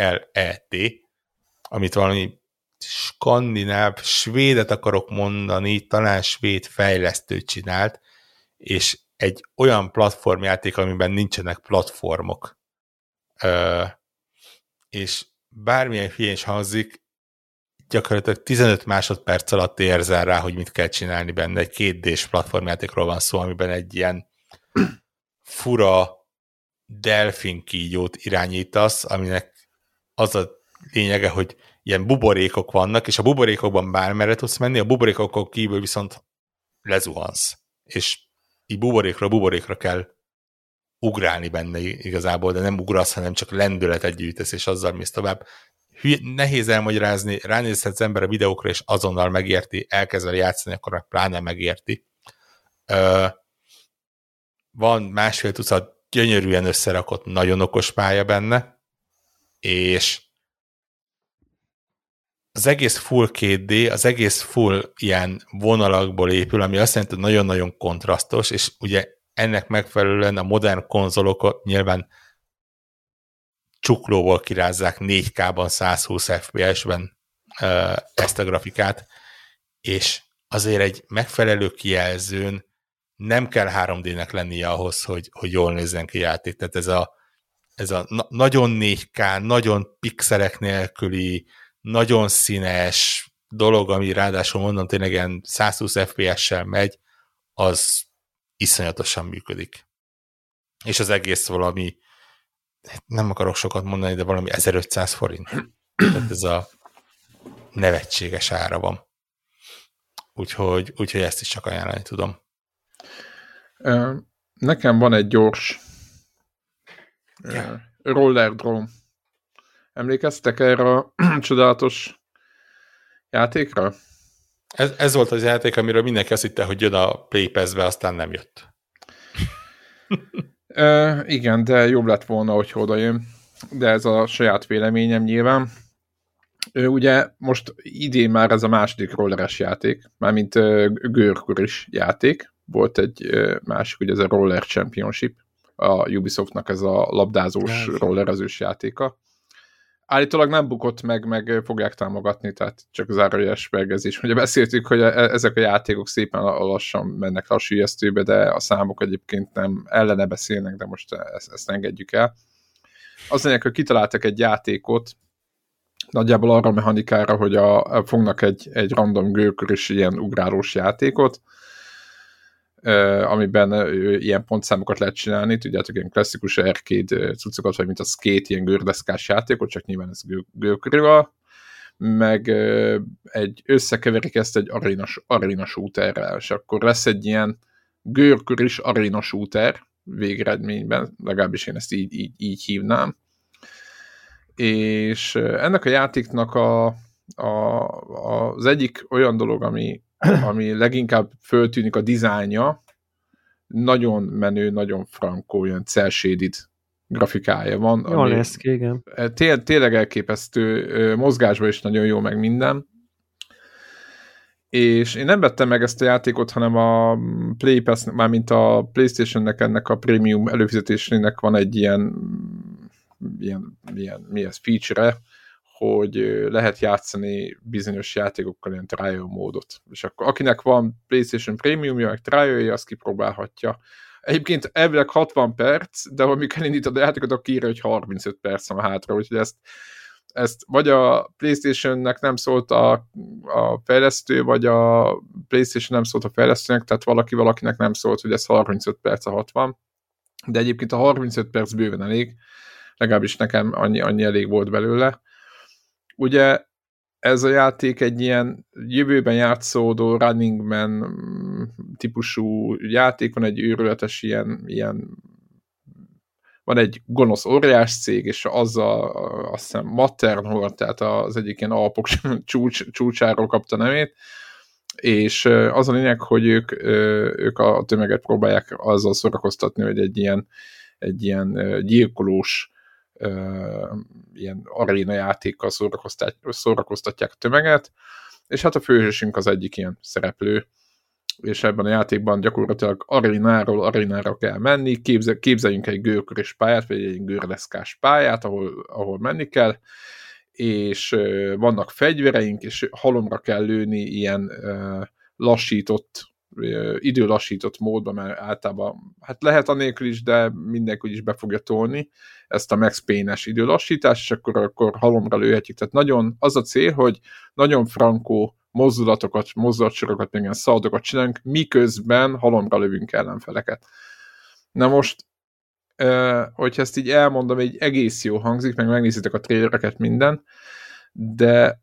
amit valami skandináv, svédet akarok mondani, talán svéd fejlesztő csinált, és egy olyan platformjáték, amiben nincsenek platformok. Ö, és bármilyen hülyén is hangzik, gyakorlatilag 15 másodperc alatt érzel rá, hogy mit kell csinálni benne. Egy kétdés platformjátékról van szó, amiben egy ilyen fura delfin kígyót irányítasz, aminek az a lényege, hogy ilyen buborékok vannak, és a buborékokban bármerre tudsz menni, a buborékokon kívül viszont lezuhansz. És így buborékra buborékra kell ugrálni benne igazából, de nem ugrasz, hanem csak lendületet gyűjtesz, és azzal mész tovább. Hülye, nehéz elmagyarázni, ránézhet ember a videókra, és azonnal megérti, elkezd játszani, akkor meg pláne megérti. Ö, van másfél tucat gyönyörűen összerakott, nagyon okos pálya benne, és az egész full 2D, az egész full ilyen vonalakból épül, ami azt jelenti, hogy nagyon-nagyon kontrasztos, és ugye ennek megfelelően a modern konzolok nyilván csuklóból kirázzák 4K-ban 120 FPS-ben ezt a grafikát, és azért egy megfelelő kijelzőn nem kell 3D-nek lennie ahhoz, hogy, hogy jól nézzen ki játék. Tehát ez a, ez a na- nagyon 4K, nagyon pixelek nélküli, nagyon színes dolog, ami ráadásul mondom tényleg ilyen 120 FPS-sel megy, az iszonyatosan működik. És az egész valami, nem akarok sokat mondani, de valami 1500 forint. Tehát ez a nevetséges ára van. Úgyhogy, úgyhogy ezt is csak ajánlani tudom. Nekem van egy gyors ja. roller drone. Emlékeztek erre a csodálatos játékra? Ez, ez volt az játék, amiről mindenki azt hitte, hogy jön a Play Pass-be, aztán nem jött. e, igen, de jobb lett volna, hogy oda jön. De ez a saját véleményem nyilván. Ö, ugye most idén már ez a második rolleres játék, mármint görkör is játék. Volt egy ö, másik, ugye ez a Roller Championship, a Ubisoftnak ez a labdázós, rollerezős játéka állítólag nem bukott meg, meg fogják támogatni, tehát csak zárójeles megezés. Ugye beszéltük, hogy e, ezek a játékok szépen lassan mennek sülyeztőbe, de a számok egyébként nem ellene beszélnek, de most ezt, ezt engedjük el. Az lényeg, hogy kitaláltak egy játékot, nagyjából arra a mechanikára, hogy a, fognak egy, egy random gőkörös ilyen ugrálós játékot, amiben ilyen pontszámokat lehet csinálni, tudjátok, ilyen klasszikus arcade cuccokat, vagy mint a skate, ilyen gördeszkás játékot, csak nyilván ez gőkörül, meg egy összekeverik ezt egy arénas, arénas úterrel, és akkor lesz egy ilyen görkör is arena shooter végeredményben, legalábbis én ezt így, így, így hívnám. És ennek a játéknak a, a, az egyik olyan dolog, ami, ami leginkább föltűnik a dizájnja, nagyon menő, nagyon frankó, olyan cel grafikája van. Jól néz ki, igen. Té tényleg elképesztő, mozgásban is nagyon jó meg minden. És én nem vettem meg ezt a játékot, hanem a Play Pass, mármint a Playstation-nek ennek a premium előfizetésének van egy ilyen, ilyen, ilyen mi ez, feature-e, hogy lehet játszani bizonyos játékokkal ilyen trial módot. És akkor akinek van PlayStation Premium-ja, meg trial azt kipróbálhatja. Egyébként elvileg 60 perc, de amikor elindítod a játékot, akkor írja, hogy 35 perc van hátra, úgyhogy ezt, ezt vagy a PlayStation-nek nem szólt a, a fejlesztő, vagy a PlayStation nem szólt a fejlesztőnek, tehát valaki valakinek nem szólt, hogy ez 35 perc a 60. De egyébként a 35 perc bőven elég, legalábbis nekem annyi, annyi elég volt belőle. Ugye ez a játék egy ilyen jövőben játszódó Running Man típusú játék, van egy őrületes ilyen, ilyen van egy gonosz óriás cég, és azzal azt hiszem Matterhorn, tehát az egyik ilyen alpok csúcs, csúcsáról kapta nevét, és az a lényeg, hogy ők, ők a tömeget próbálják azzal szórakoztatni, hogy egy ilyen, egy ilyen gyilkolós ilyen aréna játékkal szórakoztatják a tömeget, és hát a főhősünk az egyik ilyen szereplő, és ebben a játékban gyakorlatilag arénáról arénára kell menni, képzel, képzeljünk egy gőrkörös pályát, vagy egy gördeszkás pályát, ahol, ahol menni kell, és vannak fegyvereink, és halomra kell lőni ilyen lassított időlassított módban, mert általában hát lehet anélkül is, de mindenki is be fogja tolni ezt a Max Payne-es időlassítást, és akkor, akkor halomra lőhetjük. Tehát nagyon az a cél, hogy nagyon frankó mozdulatokat, mozdulatsorokat, még ilyen szaldokat csinálunk, miközben halomra lövünk ellenfeleket. Na most, hogyha ezt így elmondom, egy egész jó hangzik, meg megnézitek a trailereket minden, de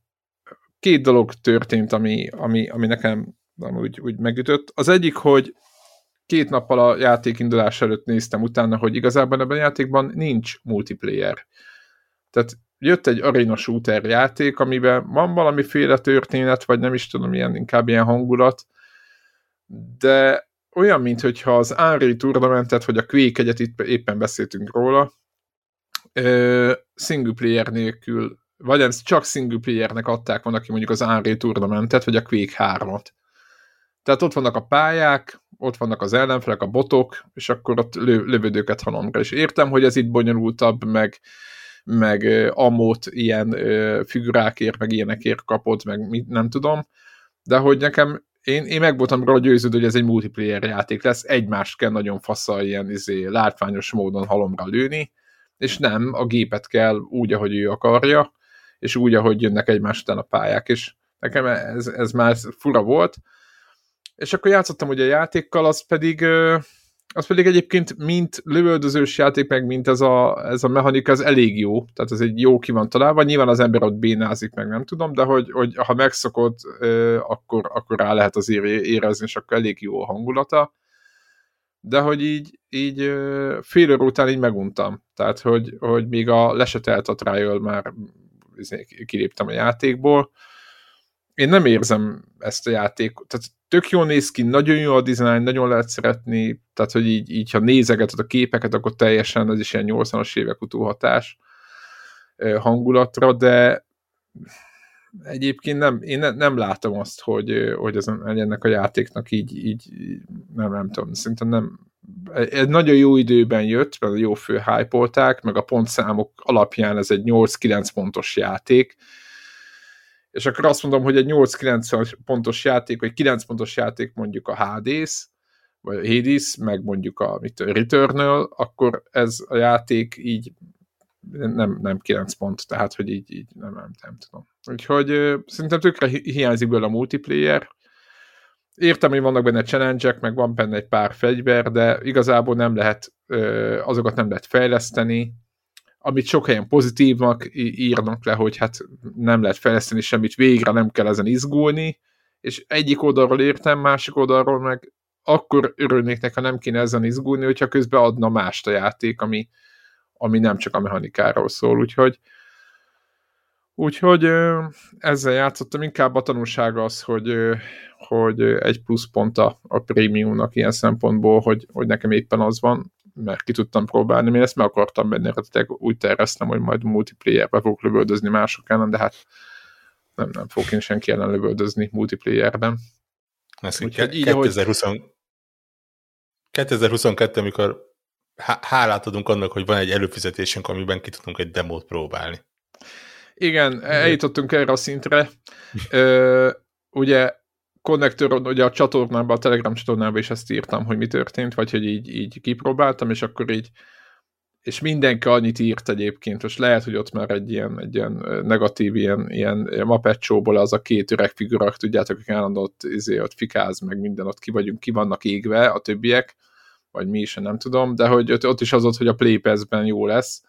két dolog történt, ami, ami, ami nekem úgy, úgy megütött. Az egyik, hogy két nappal a játék indulás előtt néztem utána, hogy igazából ebben a játékban nincs multiplayer. Tehát jött egy arena shooter játék, amiben van valamiféle történet, vagy nem is tudom, ilyen, inkább ilyen hangulat, de olyan, mintha az Unreal Tournamentet, vagy a Quake egyet itt éppen beszéltünk róla, ö, single player nélkül, vagy nem, csak single playernek adták van, aki mondjuk az Unreal Tournamentet, vagy a Quake 3-at. Tehát ott vannak a pályák, ott vannak az ellenfelek, a botok, és akkor ott lő, lövődőket halomra. És értem, hogy ez itt bonyolultabb, meg, meg amót ilyen figurákért, meg ilyenekért kapod, meg mit, nem tudom, de hogy nekem én, én meg voltam róla győződő, hogy ez egy multiplayer játék lesz, egymást kell nagyon faszal ilyen izé, látványos módon halomra lőni, és nem, a gépet kell úgy, ahogy ő akarja, és úgy, ahogy jönnek egymás után a pályák, és nekem ez, ez már fura volt, és akkor játszottam ugye a játékkal, az pedig, az pedig egyébként mint lövöldözős játék, meg mint ez a, ez a mechanika, az elég jó, tehát ez egy jó ki van találva, nyilván az ember ott bénázik, meg nem tudom, de hogy, hogy ha megszokod, akkor, akkor rá lehet azért érezni, és akkor elég jó a hangulata, de hogy így, így fél óra után így meguntam, tehát hogy, hogy még a lesetelt a trial már izé, kiléptem a játékból, én nem érzem ezt a játékot, tehát tök jól néz ki, nagyon jó a dizájn, nagyon lehet szeretni, tehát hogy így, így ha nézegeted a képeket, akkor teljesen ez is ilyen 80-as évek utóhatás hangulatra, de egyébként nem, én ne, nem látom azt, hogy, hogy ez, ennek a játéknak így, így nem, nem tudom, szerintem nem egy nagyon jó időben jött, mert jó fő hype meg a pontszámok alapján ez egy 8-9 pontos játék, és akkor azt mondom, hogy egy 8-9 pontos játék, vagy 9 pontos játék mondjuk a Hades, vagy a Hades, meg mondjuk a mit, a Returnal, akkor ez a játék így nem, nem 9 pont, tehát hogy így, így nem, nem, nem tudom. Úgyhogy ö, szerintem tökre hiányzik belőle a multiplayer. Értem, hogy vannak benne challenge meg van benne egy pár fegyver, de igazából nem lehet, azokat nem lehet fejleszteni, amit sok helyen pozitívnak írnak le, hogy hát nem lehet fejleszteni semmit, végre nem kell ezen izgulni, és egyik oldalról értem, másik oldalról meg akkor örülnék neki, ha nem kéne ezen izgulni, hogyha közben adna mást a játék, ami, ami nem csak a mechanikáról szól, úgyhogy úgyhogy ezzel játszottam, inkább a tanulsága az, hogy, hogy egy plusz pont a, a prémiumnak ilyen szempontból, hogy, hogy nekem éppen az van, mert ki tudtam próbálni, én ezt meg akartam benne, eredetileg úgy terveztem, hogy majd multiplayerbe fogok lövöldözni mások ellen, de hát nem, nem fogok én senki ellen lövöldözni multiplayerben. Ez Úgyhogy így, 2020, ahogy... 2022, amikor hálát adunk annak, hogy van egy előfizetésünk, amiben ki tudunk egy demót próbálni. Igen, eljutottunk erre a szintre. Ö, ugye konnektoron, ugye a csatornában, a Telegram csatornában is ezt írtam, hogy mi történt, vagy hogy így, így kipróbáltam, és akkor így és mindenki annyit írt egyébként, most lehet, hogy ott már egy ilyen, egy ilyen negatív, ilyen, ilyen mapecsóból az a két öreg figura, tudjátok, hogy állandó ott, izé, ott fikáz, meg minden, ott ki vagyunk, ki vannak égve a többiek, vagy mi is, nem tudom, de hogy ott, ott is az ott, hogy a Play jó lesz,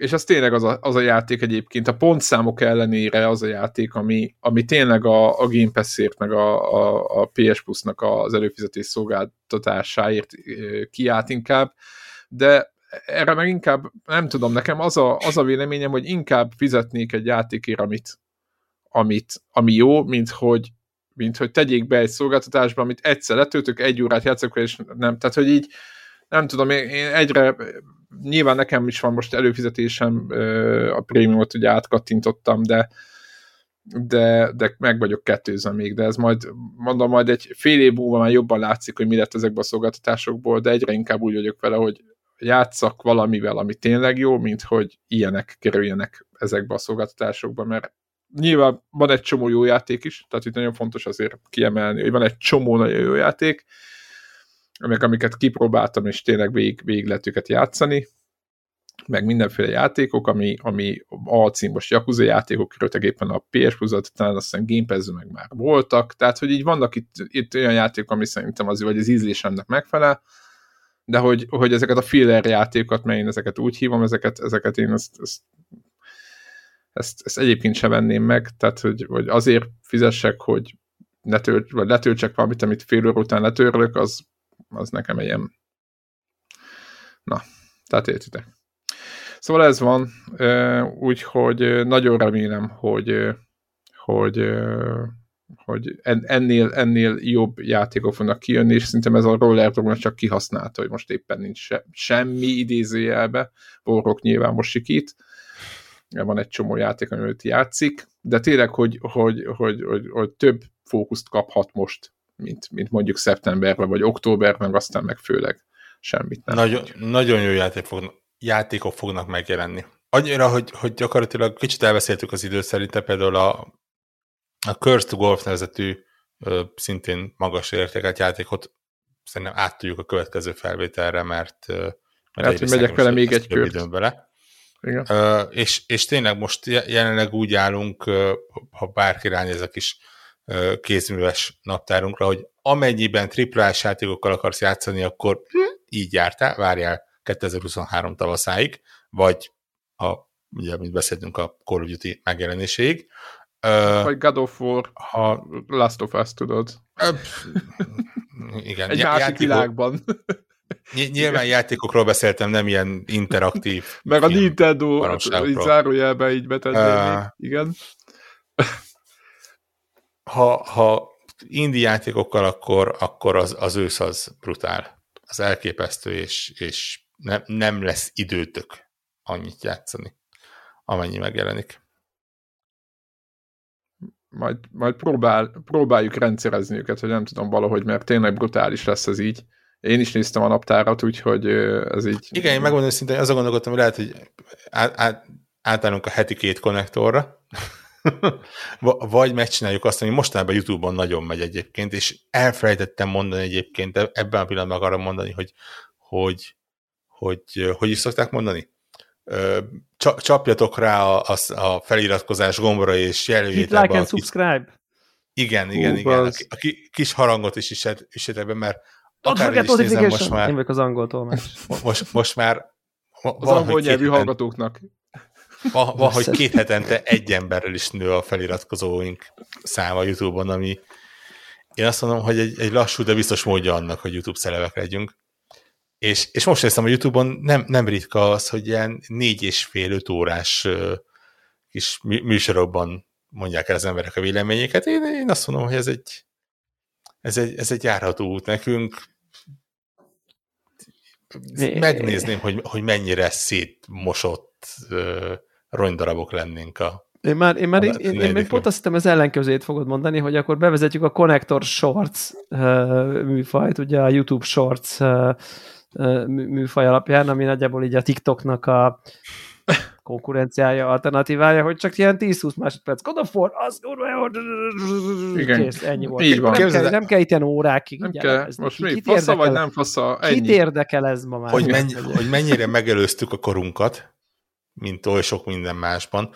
és az tényleg az a, az a játék egyébként, a pontszámok ellenére az a játék, ami, ami tényleg a, a Game Pass-ért, meg a, a, a PS Plus-nak az előfizetés szolgáltatásáért kiállt inkább, de erre meg inkább, nem tudom, nekem az a, az a véleményem, hogy inkább fizetnék egy játékért, amit, amit, ami jó, mint hogy, mint hogy tegyék be egy szolgáltatásba, amit egyszer letöltök, egy órát játszok, és nem, tehát hogy így, nem tudom, én, én egyre nyilván nekem is van most előfizetésem, a prémiumot ugye átkattintottam, de de, de meg vagyok kettőzve még, de ez majd, mondom, majd egy fél év múlva már jobban látszik, hogy mi lett ezekben a szolgáltatásokból, de egyre inkább úgy vagyok vele, hogy játszak valamivel, ami tényleg jó, mint hogy ilyenek kerüljenek ezekbe a szolgáltatásokba, mert nyilván van egy csomó jó játék is, tehát itt nagyon fontos azért kiemelni, hogy van egy csomó nagyon jó játék, amik, amiket kipróbáltam, és tényleg végig, végig lehet őket játszani, meg mindenféle játékok, ami, ami alcím most Yakuza játékok kerültek éppen a PS plus talán aztán Game pass meg már voltak, tehát hogy így vannak itt, itt olyan játékok, ami szerintem az, vagy az ízlésemnek megfelel, de hogy, hogy ezeket a filler játékokat, mert én ezeket úgy hívom, ezeket, ezeket én ezt, ezt, ezt, ezt egyébként sem venném meg, tehát hogy, hogy azért fizessek, hogy ne tölt, vagy letöltsek valamit, amit fél óra után letörlök, az, az nekem egy ilyen na, tehát értitek. Szóval ez van, úgyhogy nagyon remélem, hogy, hogy hogy ennél, ennél jobb játékok fognak kijönni, és szerintem ez a roller csak kihasználta, hogy most éppen nincs se, semmi idézőjelbe, Borrok nyilván most sikít, van egy csomó játék, amit játszik, de tényleg, hogy, hogy, hogy, hogy, hogy több fókuszt kaphat most, mint, mint mondjuk szeptemberben, vagy októberben, aztán meg főleg semmit nem. Nagyon, nagyon jó játék fog, játékok fognak megjelenni. Annyira, hogy, hogy gyakorlatilag kicsit elbeszéltük az időt, szerintem például a a Curse to Golf nevezetű szintén magas értékelt játékot szerintem át tudjuk a következő felvételre, mert, mert hát, hogy megyek vele még egy kört. Bele. Igen. Uh, és, és tényleg most jelenleg úgy állunk, uh, ha bárki ránéz a kis kézműves naptárunkra, hogy amennyiben triplás játékokkal akarsz játszani, akkor hm. így jártál, várjál 2023 tavaszáig, vagy ha ugye, mint beszéltünk a Call of Duty megjelenéséig, Vagy God of War, ha Last of Us tudod. Uh, igen. Egy másik játékok, világban. Nyilván játékokról beszéltem, nem ilyen interaktív. Meg a Nintendo, így zárójelbe így betenném. Uh, igen. Ha, ha indie játékokkal, akkor, akkor az, az ősz az brutál. Az elképesztő, és, és nem, nem lesz időtök annyit játszani, amennyi megjelenik majd, majd próbál, próbáljuk rendszerezni őket, hogy nem tudom valahogy, mert tényleg brutális lesz ez így. Én is néztem a naptárat, úgyhogy ez így... Igen, én megmondom szintén, azon gondolkodtam, hogy lehet, hogy át, át, átállunk a heti két konnektorra, vagy megcsináljuk azt, ami mostanában YouTube-on nagyon megy egyébként, és elfelejtettem mondani egyébként, ebben a pillanatban akarom mondani, hogy hogy, hogy, hogy, hogy is szokták mondani? csapjatok rá a, a, a feliratkozás gombra, és jelöljétek like and subscribe. Igen, igen, Hú, igen. A, a kis harangot is isetek be, mert akár is nézem most már... Én vagyok az angol tolmács. Most, most már... Az angol nyelvű hallgatóknak. Van, van, hogy két hetente egy emberrel is nő a feliratkozóink száma YouTube-on, ami én azt mondom, hogy egy, egy lassú, de biztos módja annak, hogy YouTube szelevek legyünk. És, és most néztem a YouTube-on, nem, nem ritka az, hogy ilyen négy és fél, öt órás kis műsorokban mondják el az emberek a véleményeket. Én, én azt mondom, hogy ez egy, ez egy, ez egy járható út nekünk. Megnézném, hogy, hogy mennyire szétmosott ronydarabok lennénk a, én már, én már én, én, én még pont azt hittem, az ellenkezőjét fogod mondani, hogy akkor bevezetjük a Connector Shorts uh, műfajt, ugye a YouTube Shorts uh, műfaj alapján, ami nagyjából így a TikToknak a konkurenciája, alternatívája, hogy csak ilyen 10-20 másodperc. God of War, az Igen. Kész, ennyi volt. Így van. Nem, kell, nem kell itt ilyen órákig. Nem kell. Most mi? Fasza vagy nem fasza? Ennyi. Kit érdekel ez ma már? Hogy, mennyi, hogy mennyire megelőztük a korunkat, mint oly sok minden másban.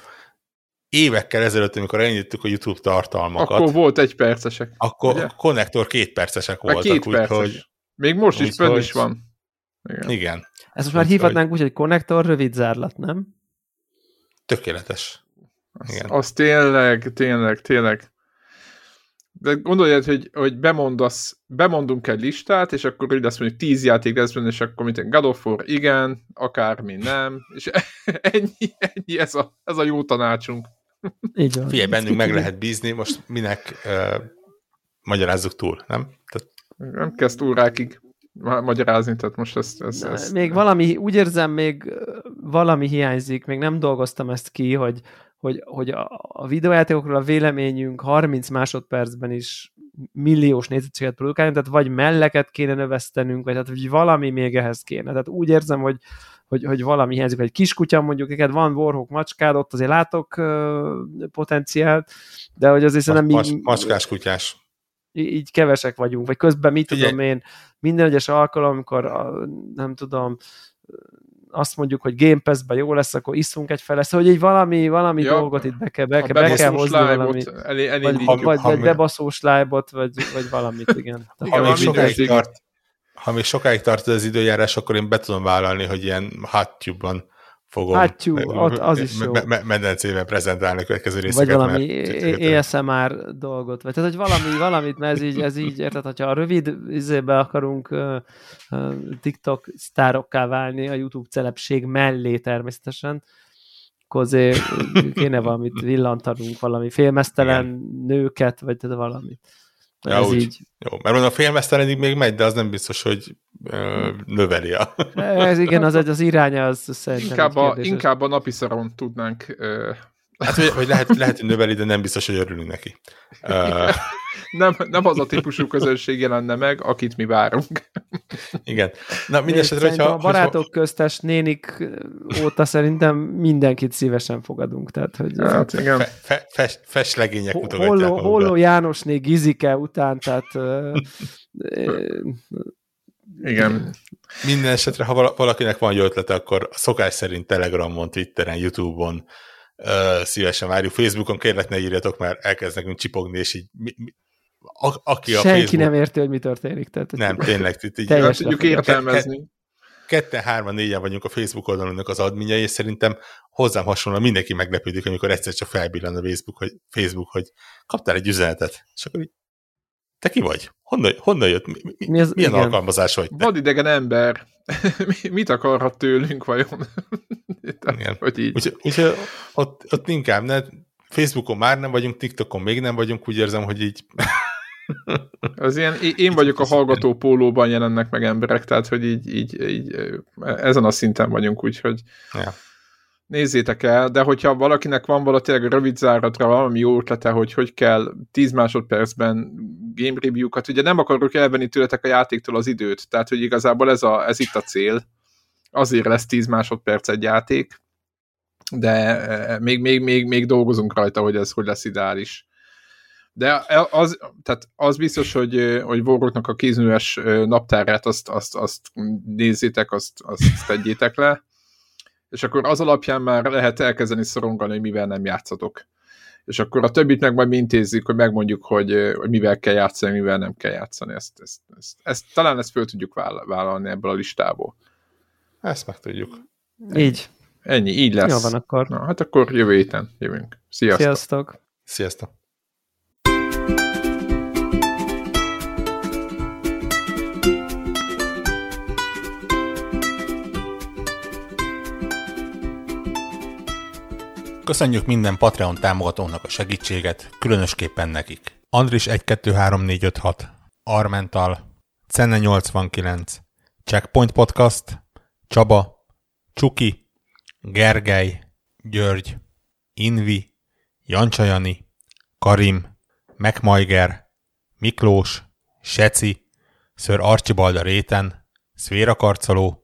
Évekkel ezelőtt, amikor elindítottuk a YouTube tartalmakat. Akkor volt egy percesek. Akkor ugye? a konnektor két percesek voltak. Két perces. Úgy, még most is fönn is van. Igen. Igen. Ezt most már hívhatnánk úgy, hogy konnektor rövid zárlat, nem? Tökéletes. Igen. Az, az tényleg, tényleg, tényleg. De gondoljad, hogy, hogy bemondasz, bemondunk egy listát, és akkor így azt mondjuk tíz játék lesz benne, és akkor mint God of War, igen, akármi nem, és ennyi, ennyi ez a, ez a jó tanácsunk. Így van. Figyelj, bennünk meg lehet bízni, most minek uh, magyarázzuk túl, nem? Tehát... Nem kezd órákig magyarázni, tehát most ezt... ezt, ezt még nem. valami, úgy érzem, még valami hiányzik, még nem dolgoztam ezt ki, hogy, hogy, hogy a, a videójátékokról a véleményünk 30 másodpercben is milliós nézettséget produkálni, tehát vagy melleket kéne növesztenünk, vagy tehát hogy valami még ehhez kéne. Tehát úgy érzem, hogy, hogy, hogy valami hiányzik, egy kiskutya mondjuk, neked van Warhawk macskád, ott azért látok uh, potenciált, de hogy azért nem Mas, így... Macskás kutyás így kevesek vagyunk, vagy közben mit Ugye? tudom én, minden egyes alkalom, amikor a, nem tudom, azt mondjuk, hogy Game Pass-ben jó lesz, akkor iszunk egy fele, szóval hogy egy valami, valami ja, dolgot itt be kell, be, be kell hozni valami, elé, elé vagy, vagy, vagy, vagy bebaszós live-ot, vagy, vagy valamit, igen. ha, még sokáig tart, ha még sokáig tart az időjárás, akkor én be tudom vállalni, hogy ilyen hot fogom hát jó, ott az is jó. medencében prezentálni a következő részeket. Vagy valami ASMR dolgot, vagy tehát, hogy valami, valamit, mert ez így, ez így érted, hogyha a rövid izébe akarunk uh, uh, TikTok sztárokká válni a YouTube celebség mellé természetesen, akkor azért kéne valamit villantanunk, valami félmeztelen Igen. nőket, vagy tehát valamit. Ja, ez úgy. így. Jó, mert mondom, a filmesztelenig még megy, de az nem biztos, hogy ö, növeli a... Ez igen, az, az iránya, az szerintem inkább a, inkább a napi szaron tudnánk... Ö... Hát, hogy, hogy lehet, lehet, hogy növeli, de nem biztos, hogy örülünk neki. Nem, nem az a típusú közönség jelenne meg, akit mi várunk. Igen. Na, mindesetre, hogyha... A barátok hogyha... köztes nénik óta szerintem mindenkit szívesen fogadunk. Tehát, hogy hát, igen. Fe, fe, fes, feslegények mutogatják Holló, Holló Jánosné Gizike után, tehát igen. Minden esetre, ha valakinek van jó ötlete, akkor szokás szerint Telegramon, Twitteren, Youtube-on uh, szívesen várjuk. Facebookon kérlek ne írjatok, mert elkezd nekünk csipogni, és így mi, mi, a, aki a Senki Facebook... nem érti, hogy mi történik. Tehát, nem, tényleg. Itt, így, nem tudjuk értelmezni. Ketten, hárman, négyen vagyunk a Facebook oldalunknak az adminjai, és szerintem hozzám hasonlóan mindenki meglepődik, amikor egyszer csak felbillan a Facebook, hogy, Facebook, hogy kaptál egy üzenetet, és akkor így, te ki vagy? Honnan, honnan jött? Mi, mi, mi az, milyen igen. alkalmazás vagy te? Vadidegen ember. Mit akarhat tőlünk vajon? igen. Hogy így. Úgyhogy úgy, ott, ott inkább, ne, Facebookon már nem vagyunk, TikTokon még nem vagyunk, úgy érzem, hogy így az ilyen, én vagyok a hallgató pólóban jelennek meg emberek, tehát hogy így, így, így ezen a szinten vagyunk, úgyhogy ja. nézzétek el, de hogyha valakinek van valami rövid záratra valami jó ötlete, hogy hogy kell 10 másodpercben game review-kat, ugye nem akarok elvenni tőletek a játéktól az időt, tehát hogy igazából ez, a, ez itt a cél, azért lesz 10 másodperc egy játék, de még, még, még, még dolgozunk rajta, hogy ez hogy lesz ideális. De az, tehát az biztos, hogy, hogy Vorgoknak a kézműves naptárát azt, azt, azt nézzétek, azt, azt tegyétek le, és akkor az alapján már lehet elkezdeni szorongani, hogy mivel nem játszatok. És akkor a többit meg majd mi intézzük, hogy megmondjuk, hogy, hogy mivel kell játszani, mivel nem kell játszani. Ezt, ezt, ezt, ezt, talán ezt föl tudjuk vállalni ebből a listából. Ezt meg tudjuk. Így. Ennyi, így lesz. Jó van akkor. Na, hát akkor jövő héten jövünk. Sziasztok. Sziasztok. Sziasztok. Köszönjük minden Patreon támogatónak a segítséget, különösképpen nekik. Andris 123456, Armental, Cenne 89, Checkpoint Podcast, Csaba, Csuki, Gergely, György, Invi, Jancsajani, Karim, Megmajger, Miklós, Seci, Ször Archibald a réten, Szvéra Karcoló,